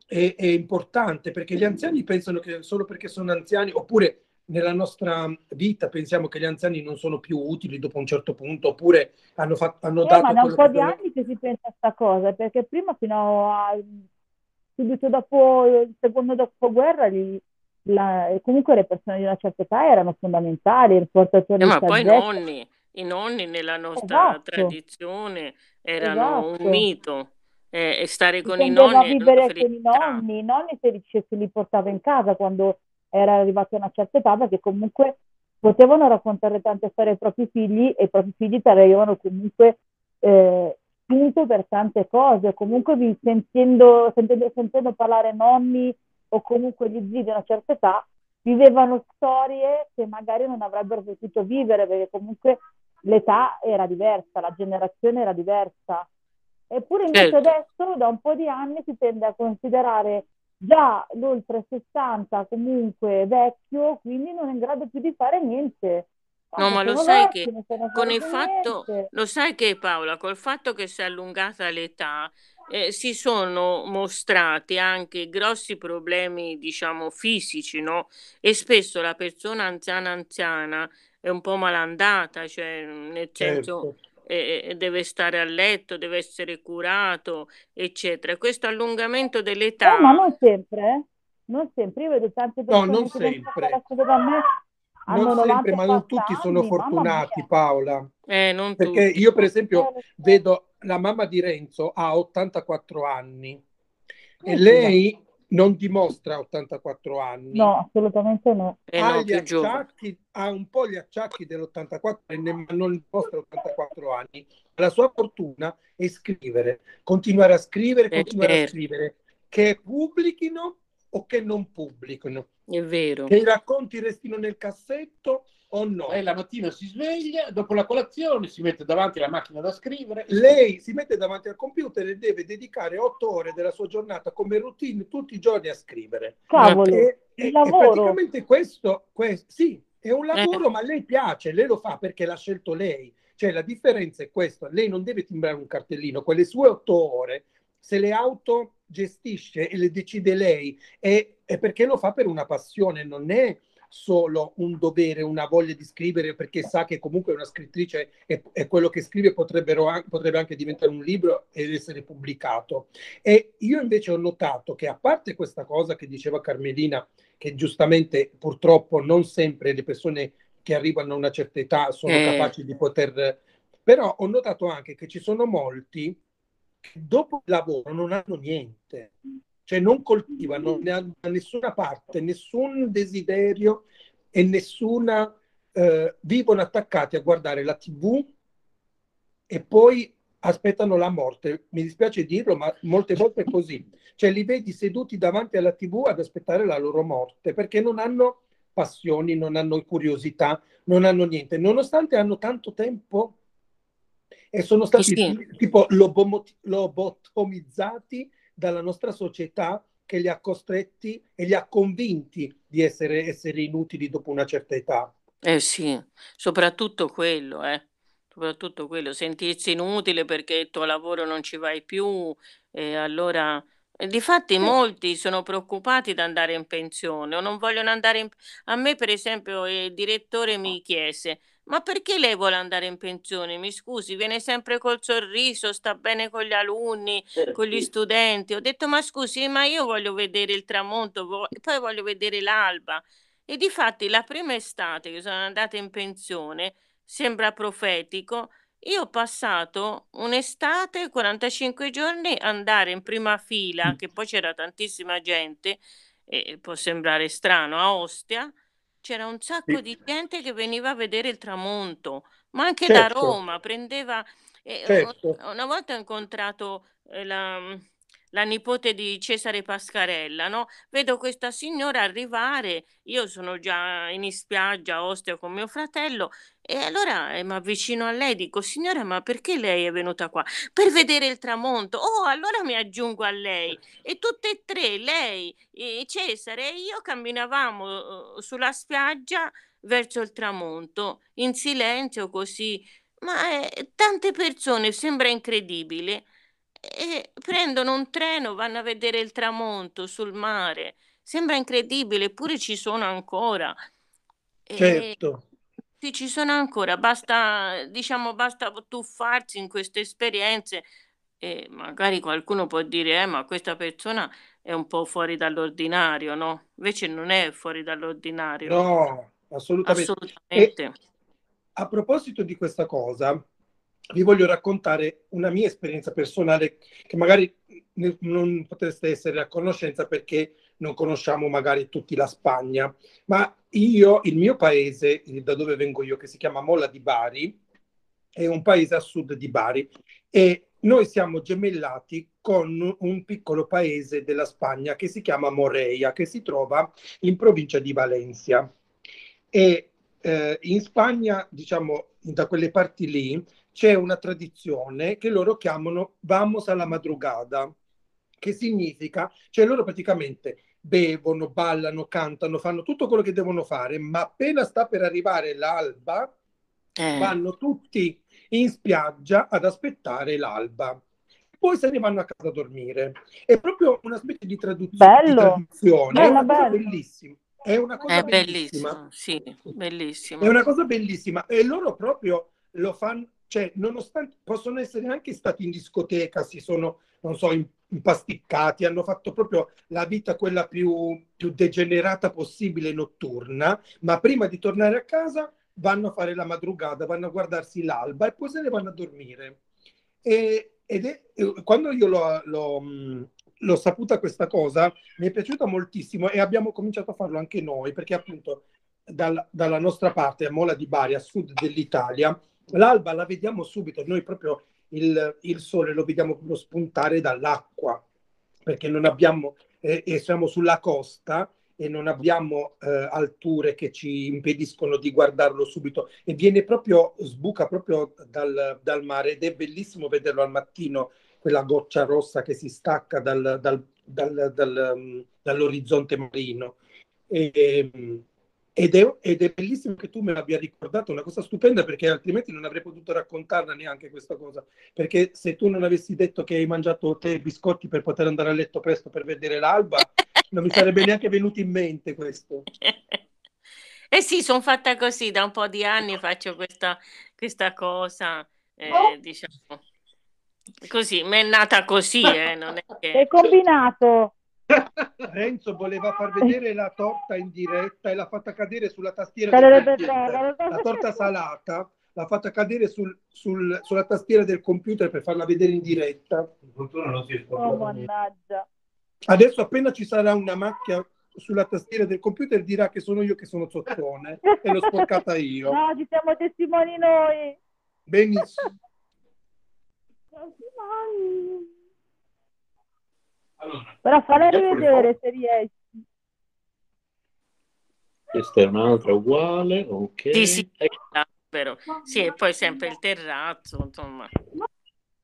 S10: è, è importante, perché gli anziani pensano che solo perché sono anziani, oppure nella nostra vita pensiamo che gli anziani non sono più utili dopo un certo punto, oppure hanno, fatto, hanno
S6: Eh,
S10: dato
S6: ma da un po' di
S10: dovevano-
S6: anni che si pensa a sta cosa, perché prima fino a subito dopo il secondo dopoguerra gli, la- comunque le persone di una certa età erano fondamentali, i portatori
S4: Eh,
S6: di
S4: ma poi nonni, i nonni nella nostra
S6: Esatto,
S4: tradizione erano un
S6: esatto.
S4: mito eh, e stare con i nonni
S6: con i nonni, i nonni se li, se li portava in casa quando era arrivato a una certa età, perché comunque potevano raccontare tante storie ai propri figli e i propri figli ti avevano comunque eh, spunto per tante cose. Comunque vi sentendo, sentendo, sentendo parlare nonni o comunque gli zii di una certa età, vivevano storie che magari non avrebbero potuto vivere, perché comunque l'età era diversa, la generazione era diversa. Eppure invece
S4: Certo.
S6: adesso da un po' di anni si tende a considerare già l'oltre 60 comunque vecchio, quindi non è in grado più di fare niente.
S4: No, ma lo sai che con il fatto, lo sai che Paola, col fatto che si è allungata l'età, eh, si sono mostrati anche grossi problemi, diciamo, fisici, no? E spesso la persona anziana anziana è un po' malandata, cioè nel senso
S10: Certo.
S4: Eh, deve stare a letto, deve essere curato, eccetera. Questo allungamento
S6: Eh, ma
S4: dell'età,
S6: non sempre, eh. Non sempre. Io vedo tante
S10: No,
S6: persone
S10: non
S6: a fare
S10: sempre. Non
S6: 90
S10: sempre, ma non tutti sono
S6: anni, mamma
S10: fortunati. Paola.
S4: eh, non
S10: Perché
S4: tutti.
S10: io, per esempio,
S6: Eh, so.
S10: vedo la mamma di Renzo ha 84 anni e lei non dimostra 84 anni.
S6: No, assolutamente no.
S4: Eh
S10: ha
S4: no,
S10: gli acciacchi, ha un po' gli acciacchi dell'84 ma non dimostra 84 anni. La sua fortuna è scrivere, continuare a scrivere,
S4: Eh,
S10: continuare a
S4: certo,
S10: scrivere, che pubblichino o che non pubblichino,
S4: è vero.
S10: che i racconti restino nel cassetto o no.
S5: Lei la mattina si sveglia, dopo la colazione si mette davanti alla macchina da scrivere.
S10: Lei si mette davanti al computer e deve dedicare otto ore della sua giornata come routine tutti i giorni a scrivere.
S6: Cavolo,
S10: E,
S6: il
S10: e- e
S6: lavoro.
S10: praticamente questo, que- sì, è un
S4: Eh,
S10: lavoro, ma a lei piace, lei lo fa perché l'ha scelto lei. Cioè la differenza è questa, lei non deve timbrare un cartellino, quelle sue otto ore, se le autogestisce e le decide lei, è, è perché lo fa per una passione, non è solo un dovere, una voglia di scrivere perché sa che comunque una scrittrice e, e quello che scrive potrebbe anche diventare un libro ed essere pubblicato. E io invece ho notato che a parte questa cosa che diceva Carmelina, che giustamente purtroppo non sempre le persone che arrivano a una certa età sono
S4: eh,
S10: capaci di poter... Però ho notato anche che ci sono molti che dopo il lavoro non hanno niente, cioè non coltivano da nessuna parte, nessun desiderio e nessuna... eh, vivono attaccati a guardare la TV e poi aspettano la morte. Mi dispiace dirlo, ma molte volte è così. Cioè li vedi seduti davanti alla TV ad aspettare la loro morte perché non hanno passioni, non hanno curiosità, non hanno niente, nonostante hanno tanto tempo e sono stati
S4: sì,
S10: tipo lobomo- lobotomizzati dalla nostra società che li ha costretti e li ha convinti di essere esseri inutili dopo una certa età.
S4: eh sì, soprattutto quello, eh. Soprattutto quello, sentirsi inutile perché il tuo lavoro non ci vai più, e allora... e Difatti
S6: Sì.
S4: molti sono preoccupati di andare in pensione o non vogliono andare in... A me, per esempio, il direttore mi chiese, ma perché lei vuole andare in pensione? Mi scusi, viene sempre col sorriso, sta bene con gli alunni, con gli studenti. Ho detto, ma scusi, ma io voglio vedere il tramonto, vo- poi voglio vedere l'alba. E difatti la prima estate che sono andata in pensione, sembra profetico, io ho passato un'estate, 45 giorni, andare in prima fila, che poi c'era tantissima gente, e può sembrare strano, a Ostia c'era un sacco
S10: Sì.
S4: di gente che veniva a vedere il tramonto, ma anche da
S10: Certo,
S4: Roma, prendeva... e,
S10: certo.
S4: una volta ho incontrato eh, la, la nipote di Cesare Pascarella, no? Vedo questa signora arrivare, io sono già in spiaggia a Ostia con mio fratello e allora eh, mi avvicino a lei, dico signora ma perché lei è venuta qua? Per vedere il tramonto. Oh, allora mi aggiungo a lei e tutte e tre, lei, eh, Cesare e io camminavamo eh, sulla spiaggia verso il tramonto, in silenzio così, ma eh, tante persone, sembra incredibile e prendono un treno, vanno a vedere il tramonto sul mare. Sembra incredibile, eppure ci sono ancora. E
S10: Certo.
S4: sì, ci sono ancora, basta, diciamo, basta tuffarsi in queste esperienze e magari qualcuno può dire, eh, ma questa persona è un po' fuori dall'ordinario, no? Invece non è fuori dall'ordinario.
S10: No, assolutamente.
S4: Assolutamente.
S10: A proposito di questa cosa, vi voglio raccontare una mia esperienza personale che magari non potreste essere a conoscenza perché non conosciamo magari tutti la Spagna, ma io, il mio paese, da dove vengo io, che si chiama Molla di Bari, è un paese a sud di Bari e noi siamo gemellati con un piccolo paese della Spagna che si chiama Moreia, che si trova in provincia di Valencia. E eh, in Spagna, diciamo, da quelle parti lì, c'è una tradizione che loro chiamano Vamos alla madrugada, che significa, cioè loro praticamente bevono, ballano, cantano, fanno tutto quello che devono fare, ma appena sta per arrivare l'alba,
S4: Eh,
S10: vanno tutti in spiaggia ad aspettare l'alba. Poi se ne vanno a casa a dormire. È proprio una specie di, tradu- di
S6: Bello,
S10: tradizione, è una cosa
S6: bella.
S10: bellissima. È una cosa
S4: è
S10: bellissima.
S4: bellissimo, sì, bellissimo.
S10: È una cosa bellissima e loro proprio lo fanno, cioè nonostante possono essere anche stati in discoteca, si sono, non so, im- impasticcati, hanno fatto proprio la vita quella più, più degenerata possibile notturna, ma prima di tornare a casa vanno a fare la madrugada, vanno a guardarsi l'alba e poi se ne vanno a dormire. E, ed è, quando io l'ho, l'ho, l'ho saputa questa cosa, mi è piaciuta moltissimo e abbiamo cominciato a farlo anche noi, perché appunto dal- dalla nostra parte, a Mola di Bari, a sud dell'Italia, l'alba la vediamo subito, noi proprio il, il sole lo vediamo proprio spuntare dall'acqua, perché non abbiamo, eh, e siamo sulla costa e non abbiamo eh, alture che ci impediscono di guardarlo subito e viene proprio, sbuca proprio dal, dal mare ed è bellissimo vederlo al mattino, quella goccia rossa che si stacca dal- dal- um, dall'orizzonte marino. E, um, ed è, ed è bellissimo che tu me l'abbia ricordato, una cosa stupenda perché altrimenti non avrei potuto raccontarla neanche questa cosa. Perché se tu non avessi detto che hai mangiato te i biscotti per poter andare a letto presto per vedere l'alba, <laughs> non mi sarebbe neanche venuto in mente questo. <laughs>
S4: Eh sì, sono fatta così, da un po' di anni faccio questa, questa cosa, eh, diciamo, così, mi è nata così, eh, non è <laughs>
S6: Che hai combinato?
S10: Renzo voleva far vedere la torta in diretta e l'ha fatta cadere sulla tastiera del computer. La torta salata l'ha fatta cadere sul- sul- sulla tastiera del computer per farla vedere in diretta.
S6: Oh, mannaggia.
S10: Adesso appena ci sarà una macchia sulla tastiera del computer dirà che sono io che sono zozzone e l'ho sporcata io.
S6: No, ci siamo testimoni noi.
S10: Benissimo.
S6: Però falla rivedere se riesci.
S5: Questa è un'altra uguale, ok.
S4: Sì, sì,
S5: Ecco,
S4: però. Sì, e poi sempre il terrazzo, insomma,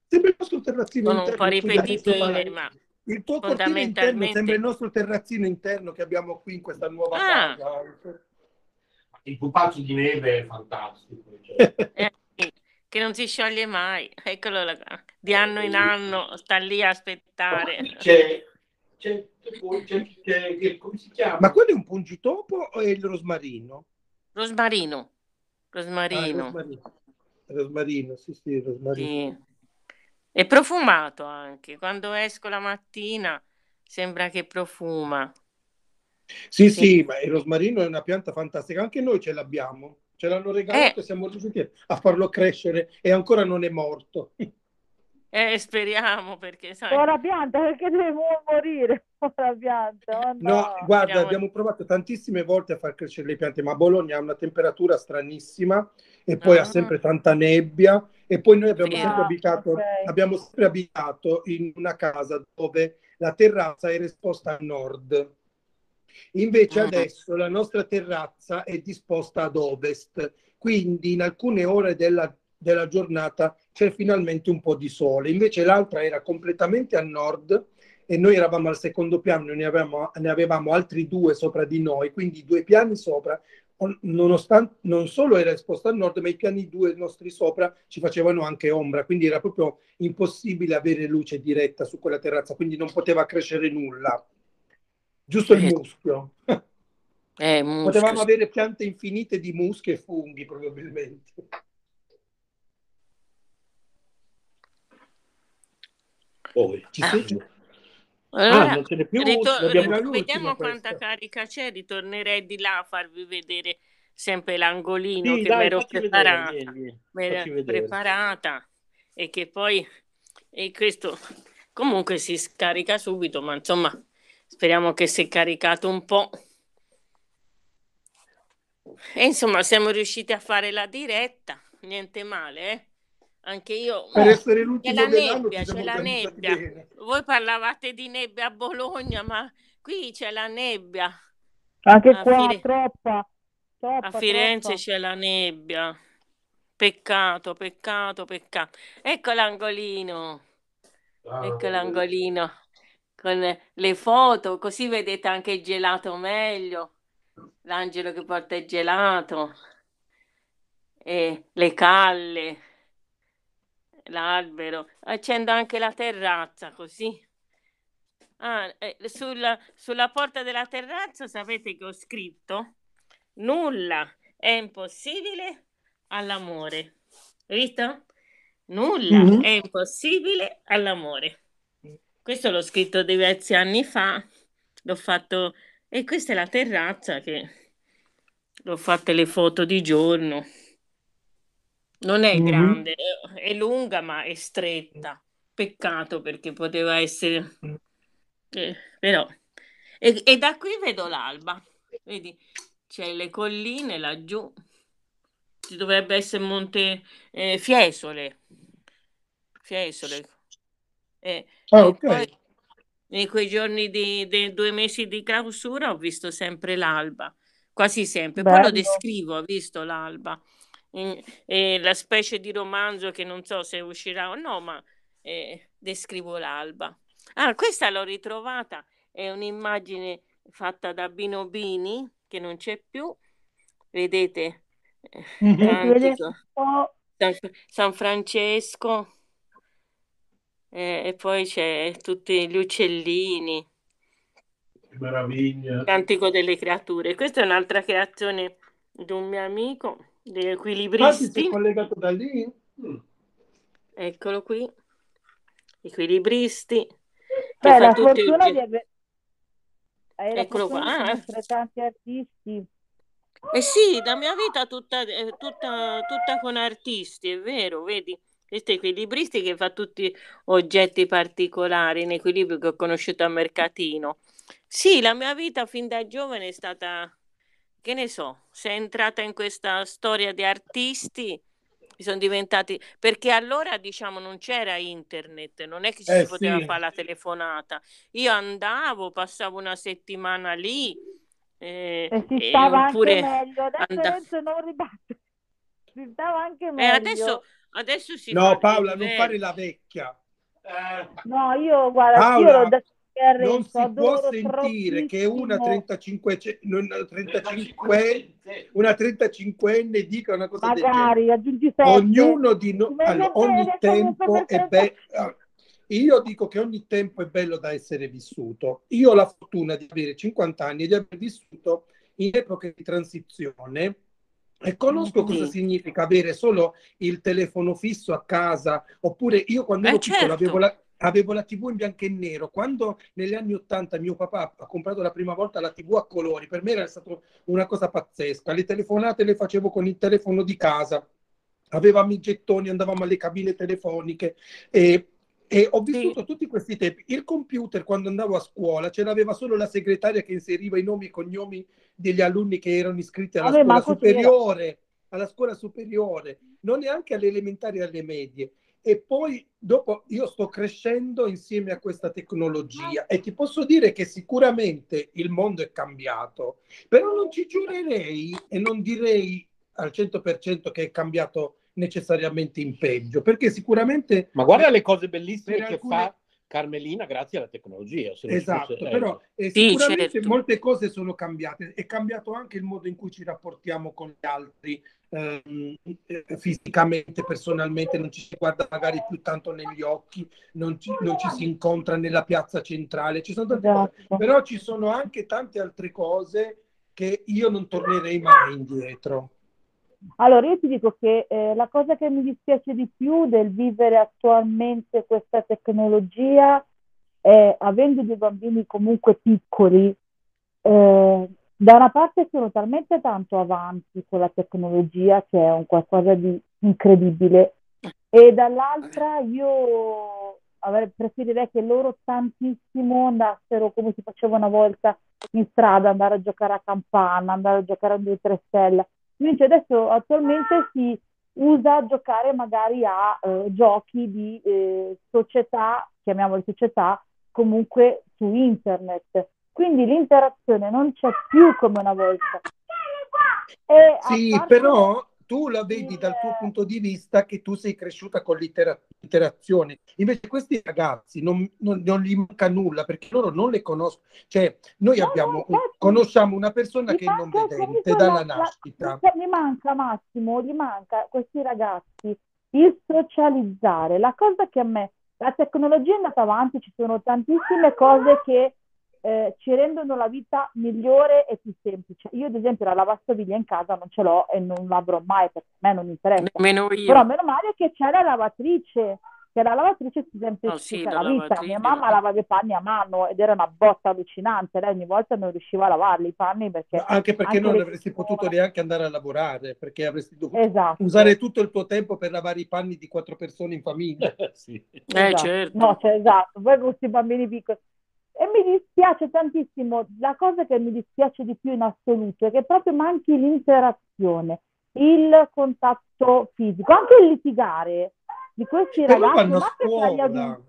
S10: Sembra il nostro terrazzino
S4: sono un po'
S10: interno.
S4: ripetitive, ma
S10: Il tuo interno
S4: fondamentalmente...
S10: sembra il nostro terrazzino interno che abbiamo qui in questa nuova
S4: Ah,
S10: casa.
S5: il pupazzo di neve è fantastico. cioè.
S4: eh, che non si scioglie mai, <laughs> eccolo là, di anno in anno sta lì a aspettare.
S5: C'è, c'è, c'è, c'è- come si chiama?
S10: Ma quello è un pungitopo o è il rosmarino?
S4: Rosmarino,
S10: Ah, il
S4: rosmarino,
S10: rosmarino. Rosmarino, sì, sì, rosmarino.
S4: sì. È profumato anche, quando esco la mattina sembra che profuma.
S10: Sì,
S4: Sì.
S10: sì, ma il rosmarino è una pianta fantastica, anche noi ce l'abbiamo, ce l'hanno regalato
S4: Eh,
S10: e siamo riusciti a farlo crescere e ancora non è morto. <laughs>
S4: eh, speriamo perché sai,
S6: Povera pianta, perché deve mo- morire? <laughs> Povera pianta, oh
S10: No,
S6: no.
S10: guarda,
S4: speriamo
S10: abbiamo provato tantissime volte a far crescere le piante, ma Bologna ha una temperatura stranissima e poi ha
S4: Ah,
S10: sempre tanta nebbia e poi noi abbiamo sempre
S4: vero.
S6: Ah,
S10: abitato,
S6: ok.
S10: abbiamo sempre abitato in una casa dove la terrazza era esposta a nord. Invece
S4: Mm.
S10: adesso la nostra terrazza è disposta ad ovest, quindi in alcune ore della, della giornata c'è finalmente un po' di sole. Invece l'altra era completamente a nord e noi eravamo al secondo piano, ne avevamo, ne avevamo altri due sopra di noi, quindi due piani sopra, on- nonostante non solo era esposta a nord, ma i piani due nostri sopra ci facevano anche ombra, quindi era proprio impossibile avere luce diretta su quella terrazza, quindi non poteva crescere nulla. Giusto il
S4: Eh,
S10: muschio.
S4: eh, muschio,
S10: Potevamo avere piante infinite di muschi e funghi, probabilmente.
S5: Poi,
S10: Ci
S4: Ah,
S10: sei?
S4: Allora,
S5: Ah, non ce n'è più?
S4: ritor- vediamo quanta carica c'è. Ritornerei di là a farvi vedere sempre l'angolino
S5: Sì,
S4: che mi ero
S5: facci vedere,
S4: preparata.
S5: vieni, vieni,
S4: preparata e che poi e questo comunque si scarica subito, ma insomma, speriamo che si è caricato un po'. E insomma, siamo riusciti a fare la diretta, niente male, eh? Anche io.
S10: Per essere
S4: C'è
S10: l'ultimo
S4: la
S10: dell'anno
S4: nebbia, c'è la nebbia.
S10: bene.
S4: Voi parlavate di nebbia a Bologna, ma qui c'è la nebbia.
S6: Anche
S4: A,
S6: qua,
S4: Fire-
S6: troppa, troppa,
S4: a Firenze
S6: troppa.
S4: c'è la nebbia. Peccato, peccato, peccato. Ecco l'angolino. Ecco l'angolino con le foto, così vedete anche il gelato meglio. L'angelo che porta il gelato e le calle, l'albero. Accendo anche la terrazza così. Ah, eh, sulla, sulla porta della terrazza sapete che ho scritto nulla è impossibile all'amore. Visto? Nulla
S10: Mhm.
S4: è impossibile all'amore. Questo l'ho scritto diversi anni fa, l'ho fatto e questa è la terrazza che l'ho fatte le foto di giorno. Non è
S10: Mhm.
S4: grande, è è lunga ma è stretta. Peccato perché poteva essere eh, però e, e da qui vedo l'alba. Vedi, c'è le colline laggiù. Ci dovrebbe essere Monte eh, Fiesole. Fiesole. E,
S10: Ah,
S4: e
S10: ok.
S4: poi in quei giorni di, dei due mesi di clausura ho visto sempre l'alba, quasi sempre. Poi lo
S6: Bello.
S4: descrivo, ho visto l'alba. E la specie di romanzo che non so se uscirà o no, ma eh, descrivo l'alba. Ah, questa l'ho ritrovata, è un'immagine fatta da Bino Bini, che non c'è più. Vedete?
S10: Mhm.
S4: San, San Francesco, eh, e poi c'è tutti gli uccellini,
S5: Che meraviglia.
S4: Cantico delle creature. Questa è un'altra creazione di un mio amico, degli
S10: Ah, ti sei
S4: equilibristi.
S10: collegato da lì?
S5: Mm.
S4: Eccolo qui, equilibristi, che
S6: beh,
S4: fa
S6: la
S4: tutti
S6: fortuna di avere, hai la
S4: Eccolo qua.
S6: fortuna di
S4: Ah, eh.
S6: conoscere tanti artisti.
S4: Eh sì, la mia vita tutta, è tutta, tutta con artisti, è vero, vedi? Questo equilibristi che fa tutti oggetti particolari in equilibrio che ho conosciuto a Mercatino. Sì, la mia vita fin da giovane è stata, che ne so, se è entrata in questa storia di artisti, mi sono diventati, perché allora diciamo non c'era internet, non è che ci si
S10: Eh
S4: poteva
S10: sì.
S4: fare la telefonata. Io andavo, passavo una settimana lì, eh,
S6: E si
S4: e
S6: stava anche
S4: oppure
S6: meglio. Adesso. Renzo non ribatte. Si stava anche
S4: Eh, adesso,
S6: meglio.
S4: Adesso si
S10: No, Paola, non fare la vecchia.
S5: Eh,
S6: No, io guarda, io
S10: Paola,
S6: detto a
S10: non
S6: Renzo,
S10: si può sentire che una
S6: troppissimo.
S10: 35, non- 35 una 35enne dica una cosa del genere.
S6: Magari aggiungi sette.
S10: Ognuno di noi, allora, ogni tempo è bello. Io dico che ogni tempo è bello da essere vissuto. Io ho la fortuna di avere 50 anni e di aver vissuto in epoche di transizione e conosco cosa significa avere solo il telefono fisso a casa, oppure io quando
S4: Eh,
S10: ero piccolo
S4: certo.
S10: avevo la, avevo la TV in bianco e nero. Quando negli anni 80 mio papà ha comprato la prima volta la TV a colori, per me era stata una cosa pazzesca. Le telefonate le facevo con il telefono di casa, avevamo i gettoni, andavamo alle cabine telefoniche e, e ho
S4: Sì.
S10: vissuto tutti questi tempi. Il computer, quando andavo a scuola, ce l'aveva solo la segretaria che inseriva i nomi e cognomi degli alunni che erano iscritti alla
S6: Vabbè,
S10: scuola superiore, alla scuola superiore, non neanche alle elementari e alle medie. E poi dopo io sto crescendo insieme a questa tecnologia e ti posso dire che sicuramente il mondo è cambiato, però non ci giurerei e non direi al 100% che è cambiato necessariamente in peggio, perché sicuramente
S5: Ma guarda le cose bellissime che
S10: alcune-
S5: fa Carmelina grazie alla tecnologia.
S10: Esatto,
S5: fosse- eh,
S10: però eh,
S4: Sì,
S10: sicuramente
S4: certo.
S10: molte cose sono cambiate. È cambiato anche il modo in cui ci rapportiamo con gli altri ehm, eh, fisicamente, personalmente, non ci si guarda magari più tanto negli occhi, non ci, non ci si incontra nella piazza centrale. Ci sono tante cose,
S6: Esatto.
S10: però ci sono anche tante altre cose che io non tornerei mai indietro.
S6: Allora, io ti dico che eh, la cosa che mi dispiace di più del vivere attualmente questa tecnologia e avendo dei bambini comunque piccoli, eh, da una parte sono talmente tanto avanti con la tecnologia che è un qualcosa di incredibile e dall'altra io preferirei che loro tantissimo andassero come si faceva una volta in strada, andare a giocare a campana, andare a giocare a 2-3 stelle. Invece adesso attualmente si usa giocare magari a eh, giochi di eh, società, chiamiamoli società, comunque su internet. Quindi l'interazione non c'è più come una volta. E
S10: Sì,
S6: parte
S10: però tu la vedi dal tuo punto di vista che tu sei cresciuta con l'intera- l'interazione. Invece questi ragazzi non, non- non gli manca nulla perché loro non le conoscono. Cioè, noi
S6: No,
S10: abbiamo,
S6: no,
S10: conosciamo una persona che è non vedente dalla
S6: la- la-
S10: nascita.
S6: mi manca Massimo, gli manca a questi ragazzi il socializzare. La cosa che a me, la tecnologia è andata avanti, ci sono tantissime cose che eh, ci rendono la vita migliore e più semplice. Io, ad esempio, la lavastoviglie in casa non ce l'ho e non l'avrò mai perché a me non interessa.
S4: Nemmeno
S6: Però
S4: io.
S6: meno male che c'è la lavatrice, che la lavatrice si
S4: Oh sì,
S6: semplifica
S4: la
S6: la vita. Mia mamma lavava i panni a mano ed era una botta allucinante. Lei ogni volta non riusciva a lavarli i panni perché
S10: Anche perché
S6: anche
S10: non avresti
S6: persone-
S10: potuto neanche andare a lavorare, perché avresti dovuto
S6: Esatto.
S10: usare tutto il tuo tempo per lavare i panni di quattro persone in famiglia. <laughs>
S5: Sì.
S4: Eh,
S6: Esatto.
S4: certo.
S6: No, cioè, esatto, poi con questi bambini piccoli. E mi dispiace tantissimo, la cosa che mi dispiace di più in assoluto è che proprio manchi l'interazione, il contatto fisico, anche il litigare di questi
S10: Però
S6: ragazzi,
S10: vanno a scuola.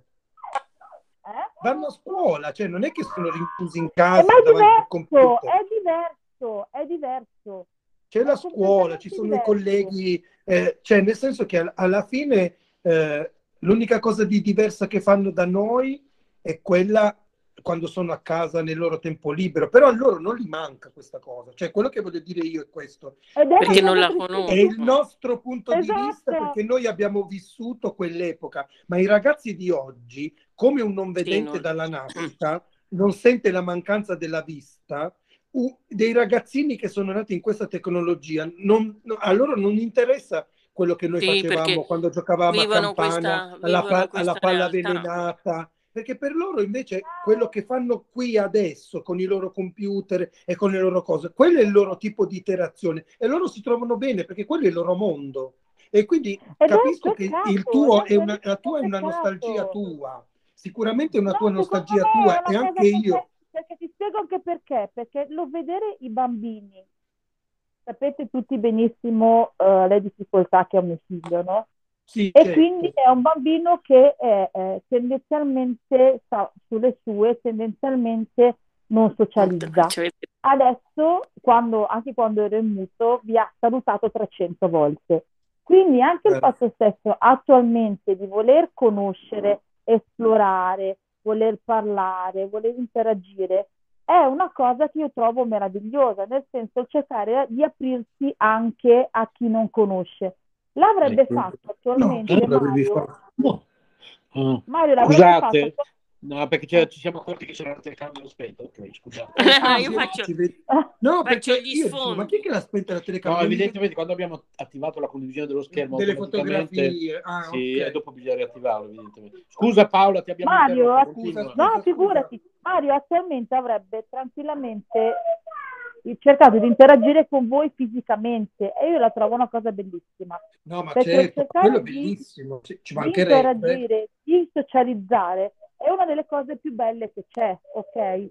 S6: Eh?
S10: vanno a scuola, cioè non è che sono rinchiusi in
S6: Eh,
S10: casa
S6: ma è
S10: davanti al
S6: diverso,
S10: computer.
S6: è diverso, è diverso.
S10: C'è la
S6: È
S10: scuola, ci sono i colleghi, eh, cioè nel senso che al- alla fine eh, l'unica cosa di diversa che fanno da noi è quella quando sono a casa nel loro tempo libero, però a loro non gli manca questa cosa, cioè quello che voglio dire io è questo,
S6: Ed è
S4: Perché non la conosco.
S10: è il nostro punto di vista
S6: Esatto.
S10: perché noi abbiamo vissuto quell'epoca, ma i ragazzi di oggi, come un non vedente
S4: non-
S10: dalla nascita, non sente la mancanza della vista, dei ragazzini che sono nati in questa tecnologia, non- no- a loro non interessa quello che noi
S4: Sì,
S10: facevamo quando giocavamo a campana,
S4: questa,
S10: alla, pa- alla palla
S4: realtà.
S10: avvelenata, perché per loro invece quello che fanno qui adesso con i loro computer e con le loro cose, quello è il loro tipo di interazione e loro si trovano bene perché quello è il loro mondo. E quindi
S6: Ed
S10: capisco che il tuo è una,
S6: un
S10: la tua è una nostalgia tua, sicuramente è una
S6: No,
S10: tua nostalgia tua e anche
S6: perché-
S10: io.
S6: Perché ti spiego anche perché, perché lo vedere i bambini, sapete tutti benissimo eh, le difficoltà che ha mio figlio, no?
S10: Sì,
S6: E
S10: certo.
S6: quindi è un bambino che è, eh, tendenzialmente sta sulle sue, tendenzialmente non socializza. Adesso, quando, anche quando ero in muto, vi ha salutato 300 volte. Quindi anche il
S10: Eh.
S6: fatto stesso attualmente di voler conoscere, esplorare, voler parlare, voler interagire, è una cosa che io trovo meravigliosa, nel senso cercare di aprirsi anche a chi non conosce. L'avrebbe
S5: Ecco.
S6: fatto
S10: No,
S6: attualmente
S10: tu l'avevi
S6: Mario.
S10: fatto.
S5: No. Ah,
S6: Mario l'avrebbe
S5: Scusate,
S6: fatto.
S5: no, perché c'è- ci siamo accorti che c'era la telecamera spenta. Ok, scusate. <laughs>
S10: Ah,
S4: io faccio,
S6: Ah,
S10: No,
S4: faccio
S10: perché
S4: gli
S10: io dicevo, ma chi è
S4: sfondi.
S10: che l'ha spenta la
S5: No,
S10: telecamera? Mi
S5: evidentemente quando abbiamo attivato la condivisione dello schermo
S10: delle fotografie. Ah,
S5: sì,
S10: ok.
S5: e dopo bisogna riattivarlo, evidentemente. Scusa Paola, ti abbiamo
S6: Mario,
S10: scusa,
S6: no, figurati, Mario attualmente avrebbe tranquillamente cercato di interagire con voi fisicamente e io la trovo una cosa bellissima.
S10: No, ma
S6: Perché
S10: certo, quello è
S6: di-
S10: bellissimo, ci, ci
S6: Di
S10: mancherebbe.
S6: interagire, di socializzare è una delle cose più belle che c'è, ok?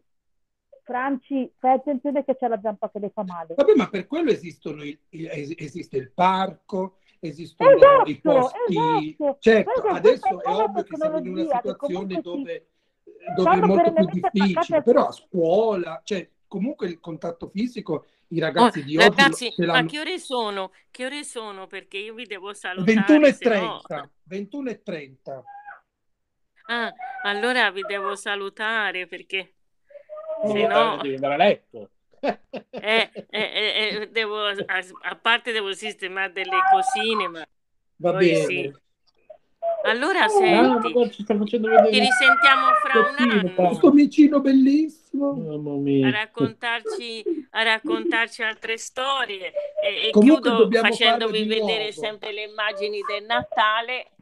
S6: Franci, fai attenzione che c'è la zampa che le fa male.
S10: Vabbè, ma per quello esistono il- il- es- esiste il parco, esistono
S6: Esatto,
S10: i posti.
S6: esatto.
S10: Certo,
S6: Perché
S10: adesso è
S6: nuova
S10: ovvio che siamo in una situazione dove, dove è molto più difficile, però a scuola, cioè comunque il contatto fisico, i
S4: Oh,
S10: ragazzi di oggi
S4: ragazzi,
S10: ce
S4: ma che ore sono? Che ore sono? Perché io vi devo
S10: 21
S4: salutare,
S10: e
S4: se no...
S10: 30, 21 e 30.
S4: Ah, allora vi devo salutare perché se no...
S5: devi andare a letto.
S4: Eh, eh, eh, eh, devo, a, a parte devo sistemare delle cosine, ma
S10: Va bene.
S4: sì. Allora
S5: Ah,
S4: senti,
S5: guarda, ci sta facendo vedere
S4: ci risentiamo fra un anno
S10: Questo micino bellissimo.
S5: Mamma
S4: a raccontarci, a raccontarci altre storie e, e chiudo facendovi vedere
S10: nuovo.
S4: sempre le immagini del Natale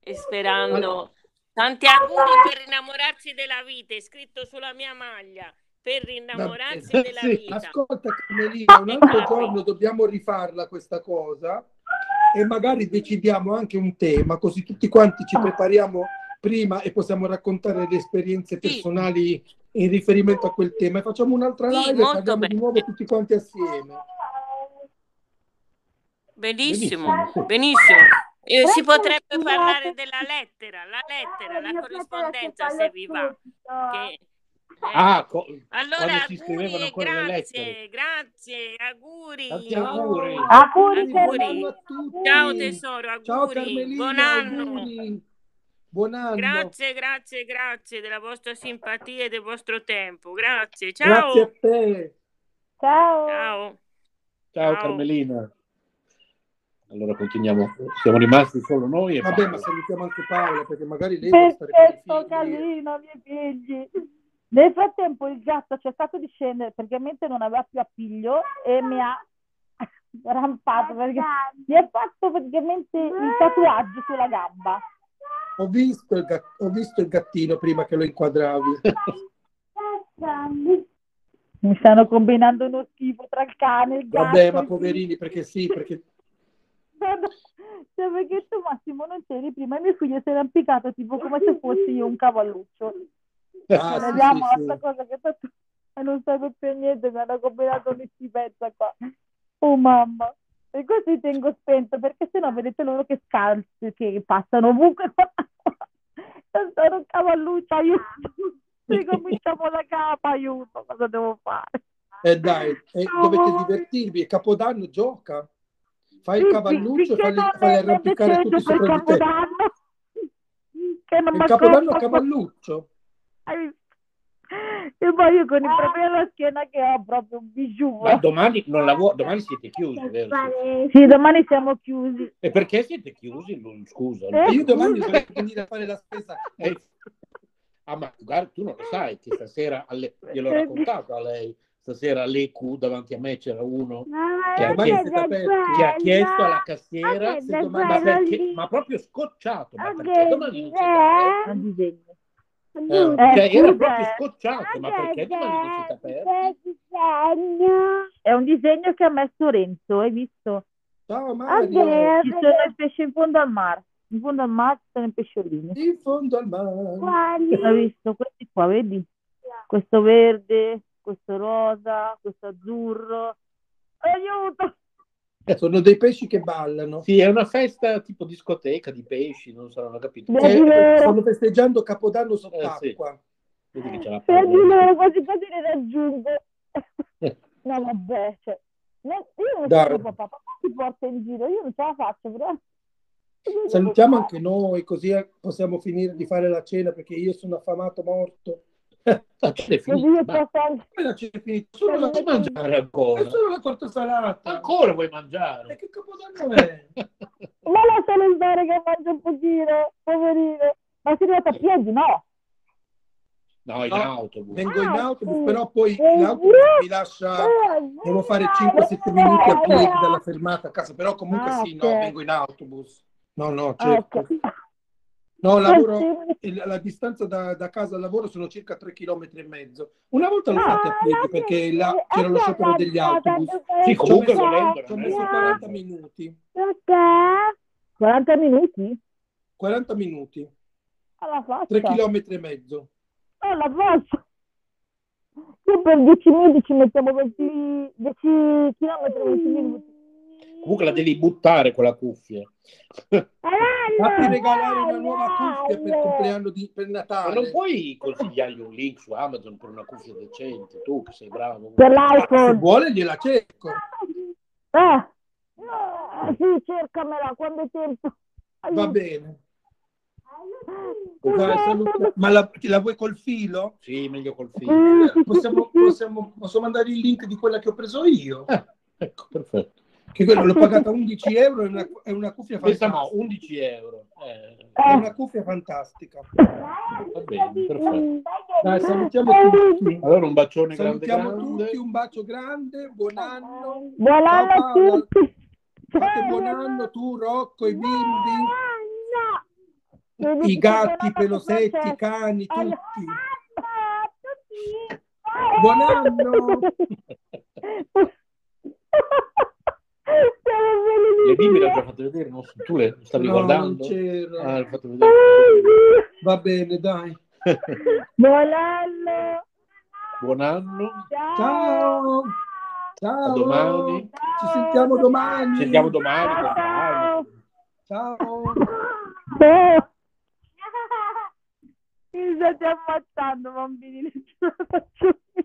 S4: e sperando Tanti auguri per innamorarsi della vita, è scritto sulla mia maglia. Per innamorarsi della
S10: Sì.
S4: vita.
S10: Ascolta Carmelina, un altro giorno dobbiamo rifarla questa cosa e magari decidiamo anche un tema, così tutti quanti ci prepariamo prima e possiamo raccontare le esperienze personali in riferimento a quel tema e facciamo un'altra
S4: Sì,
S10: live e parliamo di
S4: bene.
S10: nuovo tutti quanti assieme.
S4: Benissimo, benissimo. E si potrebbe parlare della lettera, la lettera, la corrispondenza se vi va. Che-
S12: Ah, co-
S4: Allora, auguri grazie, grazie, auguri.
S12: Tanti auguri.
S6: Auguri,
S10: Buon anno a tutti.
S4: Ciao tesoro, auguri.
S10: Ciao Carmelina,
S4: Buon anno.
S10: auguri. Buon anno.
S4: Grazie, grazie, grazie della vostra simpatia e del vostro tempo. Grazie, ciao.
S10: Grazie a te.
S6: Ciao.
S4: Ciao.
S12: Ciao Carmelina. Allora continuiamo. Siamo rimasti solo noi e
S10: Vabbè,
S12: Paola.
S10: ma salutiamo anche Paola perché magari lei vuole stare con i
S6: Perfetto,
S10: figli.
S6: carino, miei figli. Nel frattempo il gatto ha cercato di scendere perché mentre non aveva più appiglio e mi ha <laughs> rampato perché mi ha fatto praticamente il tatuaggio sulla gamba.
S10: Ho visto, il gat- ho visto il gattino prima che lo inquadravi. <laughs>
S6: Mi stanno combinando uno schifo tra il cane e il gatto.
S10: Vabbè, ma poverini, perché sì, perché
S6: Cioè, perché tu Massimo non c'eri prima e mio figlio si era impiccato tipo come se fossi io un cavalluccio.
S10: Ah, sì,
S6: vediamo
S10: sì,
S6: questa
S10: sì.
S6: cosa che tanto e non serve più niente, mi hanno combinato una schifezza qua. Oh mamma. E così tengo spento perché sennò vedete loro che scalzi che passano ovunque. <laughs> Sono un cavalluccio, aiuto. Ricominciamo <laughs> da capo, aiuto, cosa devo fare?
S10: Eh dai, eh, dovete divertirvi. E Capodanno gioca. Fai il cavalluccio, fai, fai arrampicare tutti sopra di te. <laughs>
S6: Che non
S10: Il Capodanno
S6: accorgo.
S10: cavalluccio.
S6: E poi io con i problemi alla schiena che ho proprio un bijou.
S12: Ma domani non lavoro, domani siete chiusi, vero?
S6: Sì, domani siamo chiusi.
S12: E perché siete chiusi? Non- Scusa.
S6: Eh,
S10: Io domani dovrei venire a fare la spesa.
S12: Eh, Ah, ma guarda, tu non lo sai che stasera, alle... gliel'ho raccontato a lei, stasera all'EQ davanti a me c'era uno che ha, chiesto, che ha chiesto alla cassiera,
S6: Ok,
S12: se domani- ma, perché- ma proprio scocciato, ma perché domani non
S6: disegno.
S12: Eh,
S6: Eh,
S12: cioè, era proprio scocciato, ma perché domani siete aperti?
S6: È un disegno che ha messo Renzo, hai visto?
S10: Ciao
S6: Mario. Ci sono i pesci in fondo al mare. In fondo al mare ci sono i pesciolini.
S10: In fondo al mare.
S6: Hai visto questi qua, vedi? Questo verde, questo rosa, questo azzurro. Aiuto!
S10: Sono dei pesci che ballano.
S12: Sì, è una festa tipo discoteca di pesci, non so, non ho capito.
S10: Eh, stanno festeggiando Capodanno sott'acqua.
S12: Vedi che ce l'ha
S6: Fermi loro, quasi quasi li raggiungo. <laughs> No, vabbè, cioè, io non
S10: Dai.
S6: sono papà, papà ti porta in giro, io non ce la faccio, però.
S10: Salutiamo anche noi, così eh, possiamo finire di fare la cena perché io sono affamato morto.
S6: Così io posso anche...
S10: Ma la cena è finita, solo la
S12: Vuoi mangiare ancora?
S10: È solo la torta salata.
S12: Ancora vuoi mangiare?
S10: E che capodanno è? <laughs>
S6: Ma lascialo stare che mangio un pochino, poverino. Ma si è arrivato a piedi, no?
S12: No, in
S10: No,
S12: autobus.
S10: Vengo in
S6: Ah,
S10: autobus,
S6: sì.
S10: però poi
S6: Eh,
S10: l'autobus
S6: eh,
S10: mi lascia,
S6: eh,
S10: devo fare
S6: eh,
S10: 5-7 minuti a piedi dalla fermata a casa, però comunque
S6: Ah,
S10: sì, no, vengo in autobus. No, no,
S6: Ah,
S10: certo.
S6: ok.
S10: No, <laughs> lavoro,
S6: Eh,
S10: la distanza da, da casa al lavoro sono circa 3 km e mezzo. Una volta l'ho
S6: Ah,
S10: fatta a piedi perché là c'era lo sciopero degli autobus.
S12: Sì, comunque
S10: Ci ho messo-
S12: volendo,
S10: Ci ho
S12: non è
S10: messo
S12: che-
S10: 40 minuti.
S6: 40 minuti?
S10: 40 minuti,
S6: Alla faccia.
S10: 3 km e mezzo.
S6: Alla faccia. Io per 10 minuti ci mettiamo 20, 10 km, 20 minuti.
S12: Comunque la devi buttare quella cuffia.
S10: Fatti regalare una nuova cuffia per il compleanno di, per
S12: Ma
S10: Natale.
S12: non puoi consigliargli un link su Amazon per una cuffia decente, tu che sei bravo.
S6: Per
S10: Ma se
S6: l'iPhone.
S10: vuole gliela cerco.
S6: Eh. Sì, cercamela quando è tempo.
S10: Va bene. Ma la, la vuoi col filo?
S12: Sì, meglio col filo.
S10: Eh, Possiamo, possiamo, posso mandare il link di quella che ho preso io?
S12: Ecco, perfetto.
S10: Che quella l'ho <laughs> pagata 11 euro, è una, è una cuffia
S12: Questa
S10: fantastica.
S12: no, 11 euro. Eh,
S10: È una cuffia fantastica.
S12: va bene, perfetto.
S10: Dai, salutiamo tutti.
S12: Allora un bacione
S10: Salutiamo
S12: grande grande.
S10: tutti, un bacio grande, buon anno.
S6: Buon anno a tutti.
S10: Fate buon anno tu, Rocco, i bimbi. I gatti, i pelosetti, i cani, tutti. Buon anno! <laughs>
S5: Le bimbe già fatto vedere, non so, tu le stavi
S10: No,
S5: guardando?
S10: non c'era.
S5: Ah, l'hai fatto vedere.
S10: Va bene, dai.
S6: Buon anno.
S5: Buon anno,
S10: Ciao. Ciao.
S5: a domani.
S10: Ci sentiamo domani.
S5: Ci sentiamo domani calma.
S10: Ciao.
S6: Oh. Mi state ammazzando, bambini, non ce la faccio più.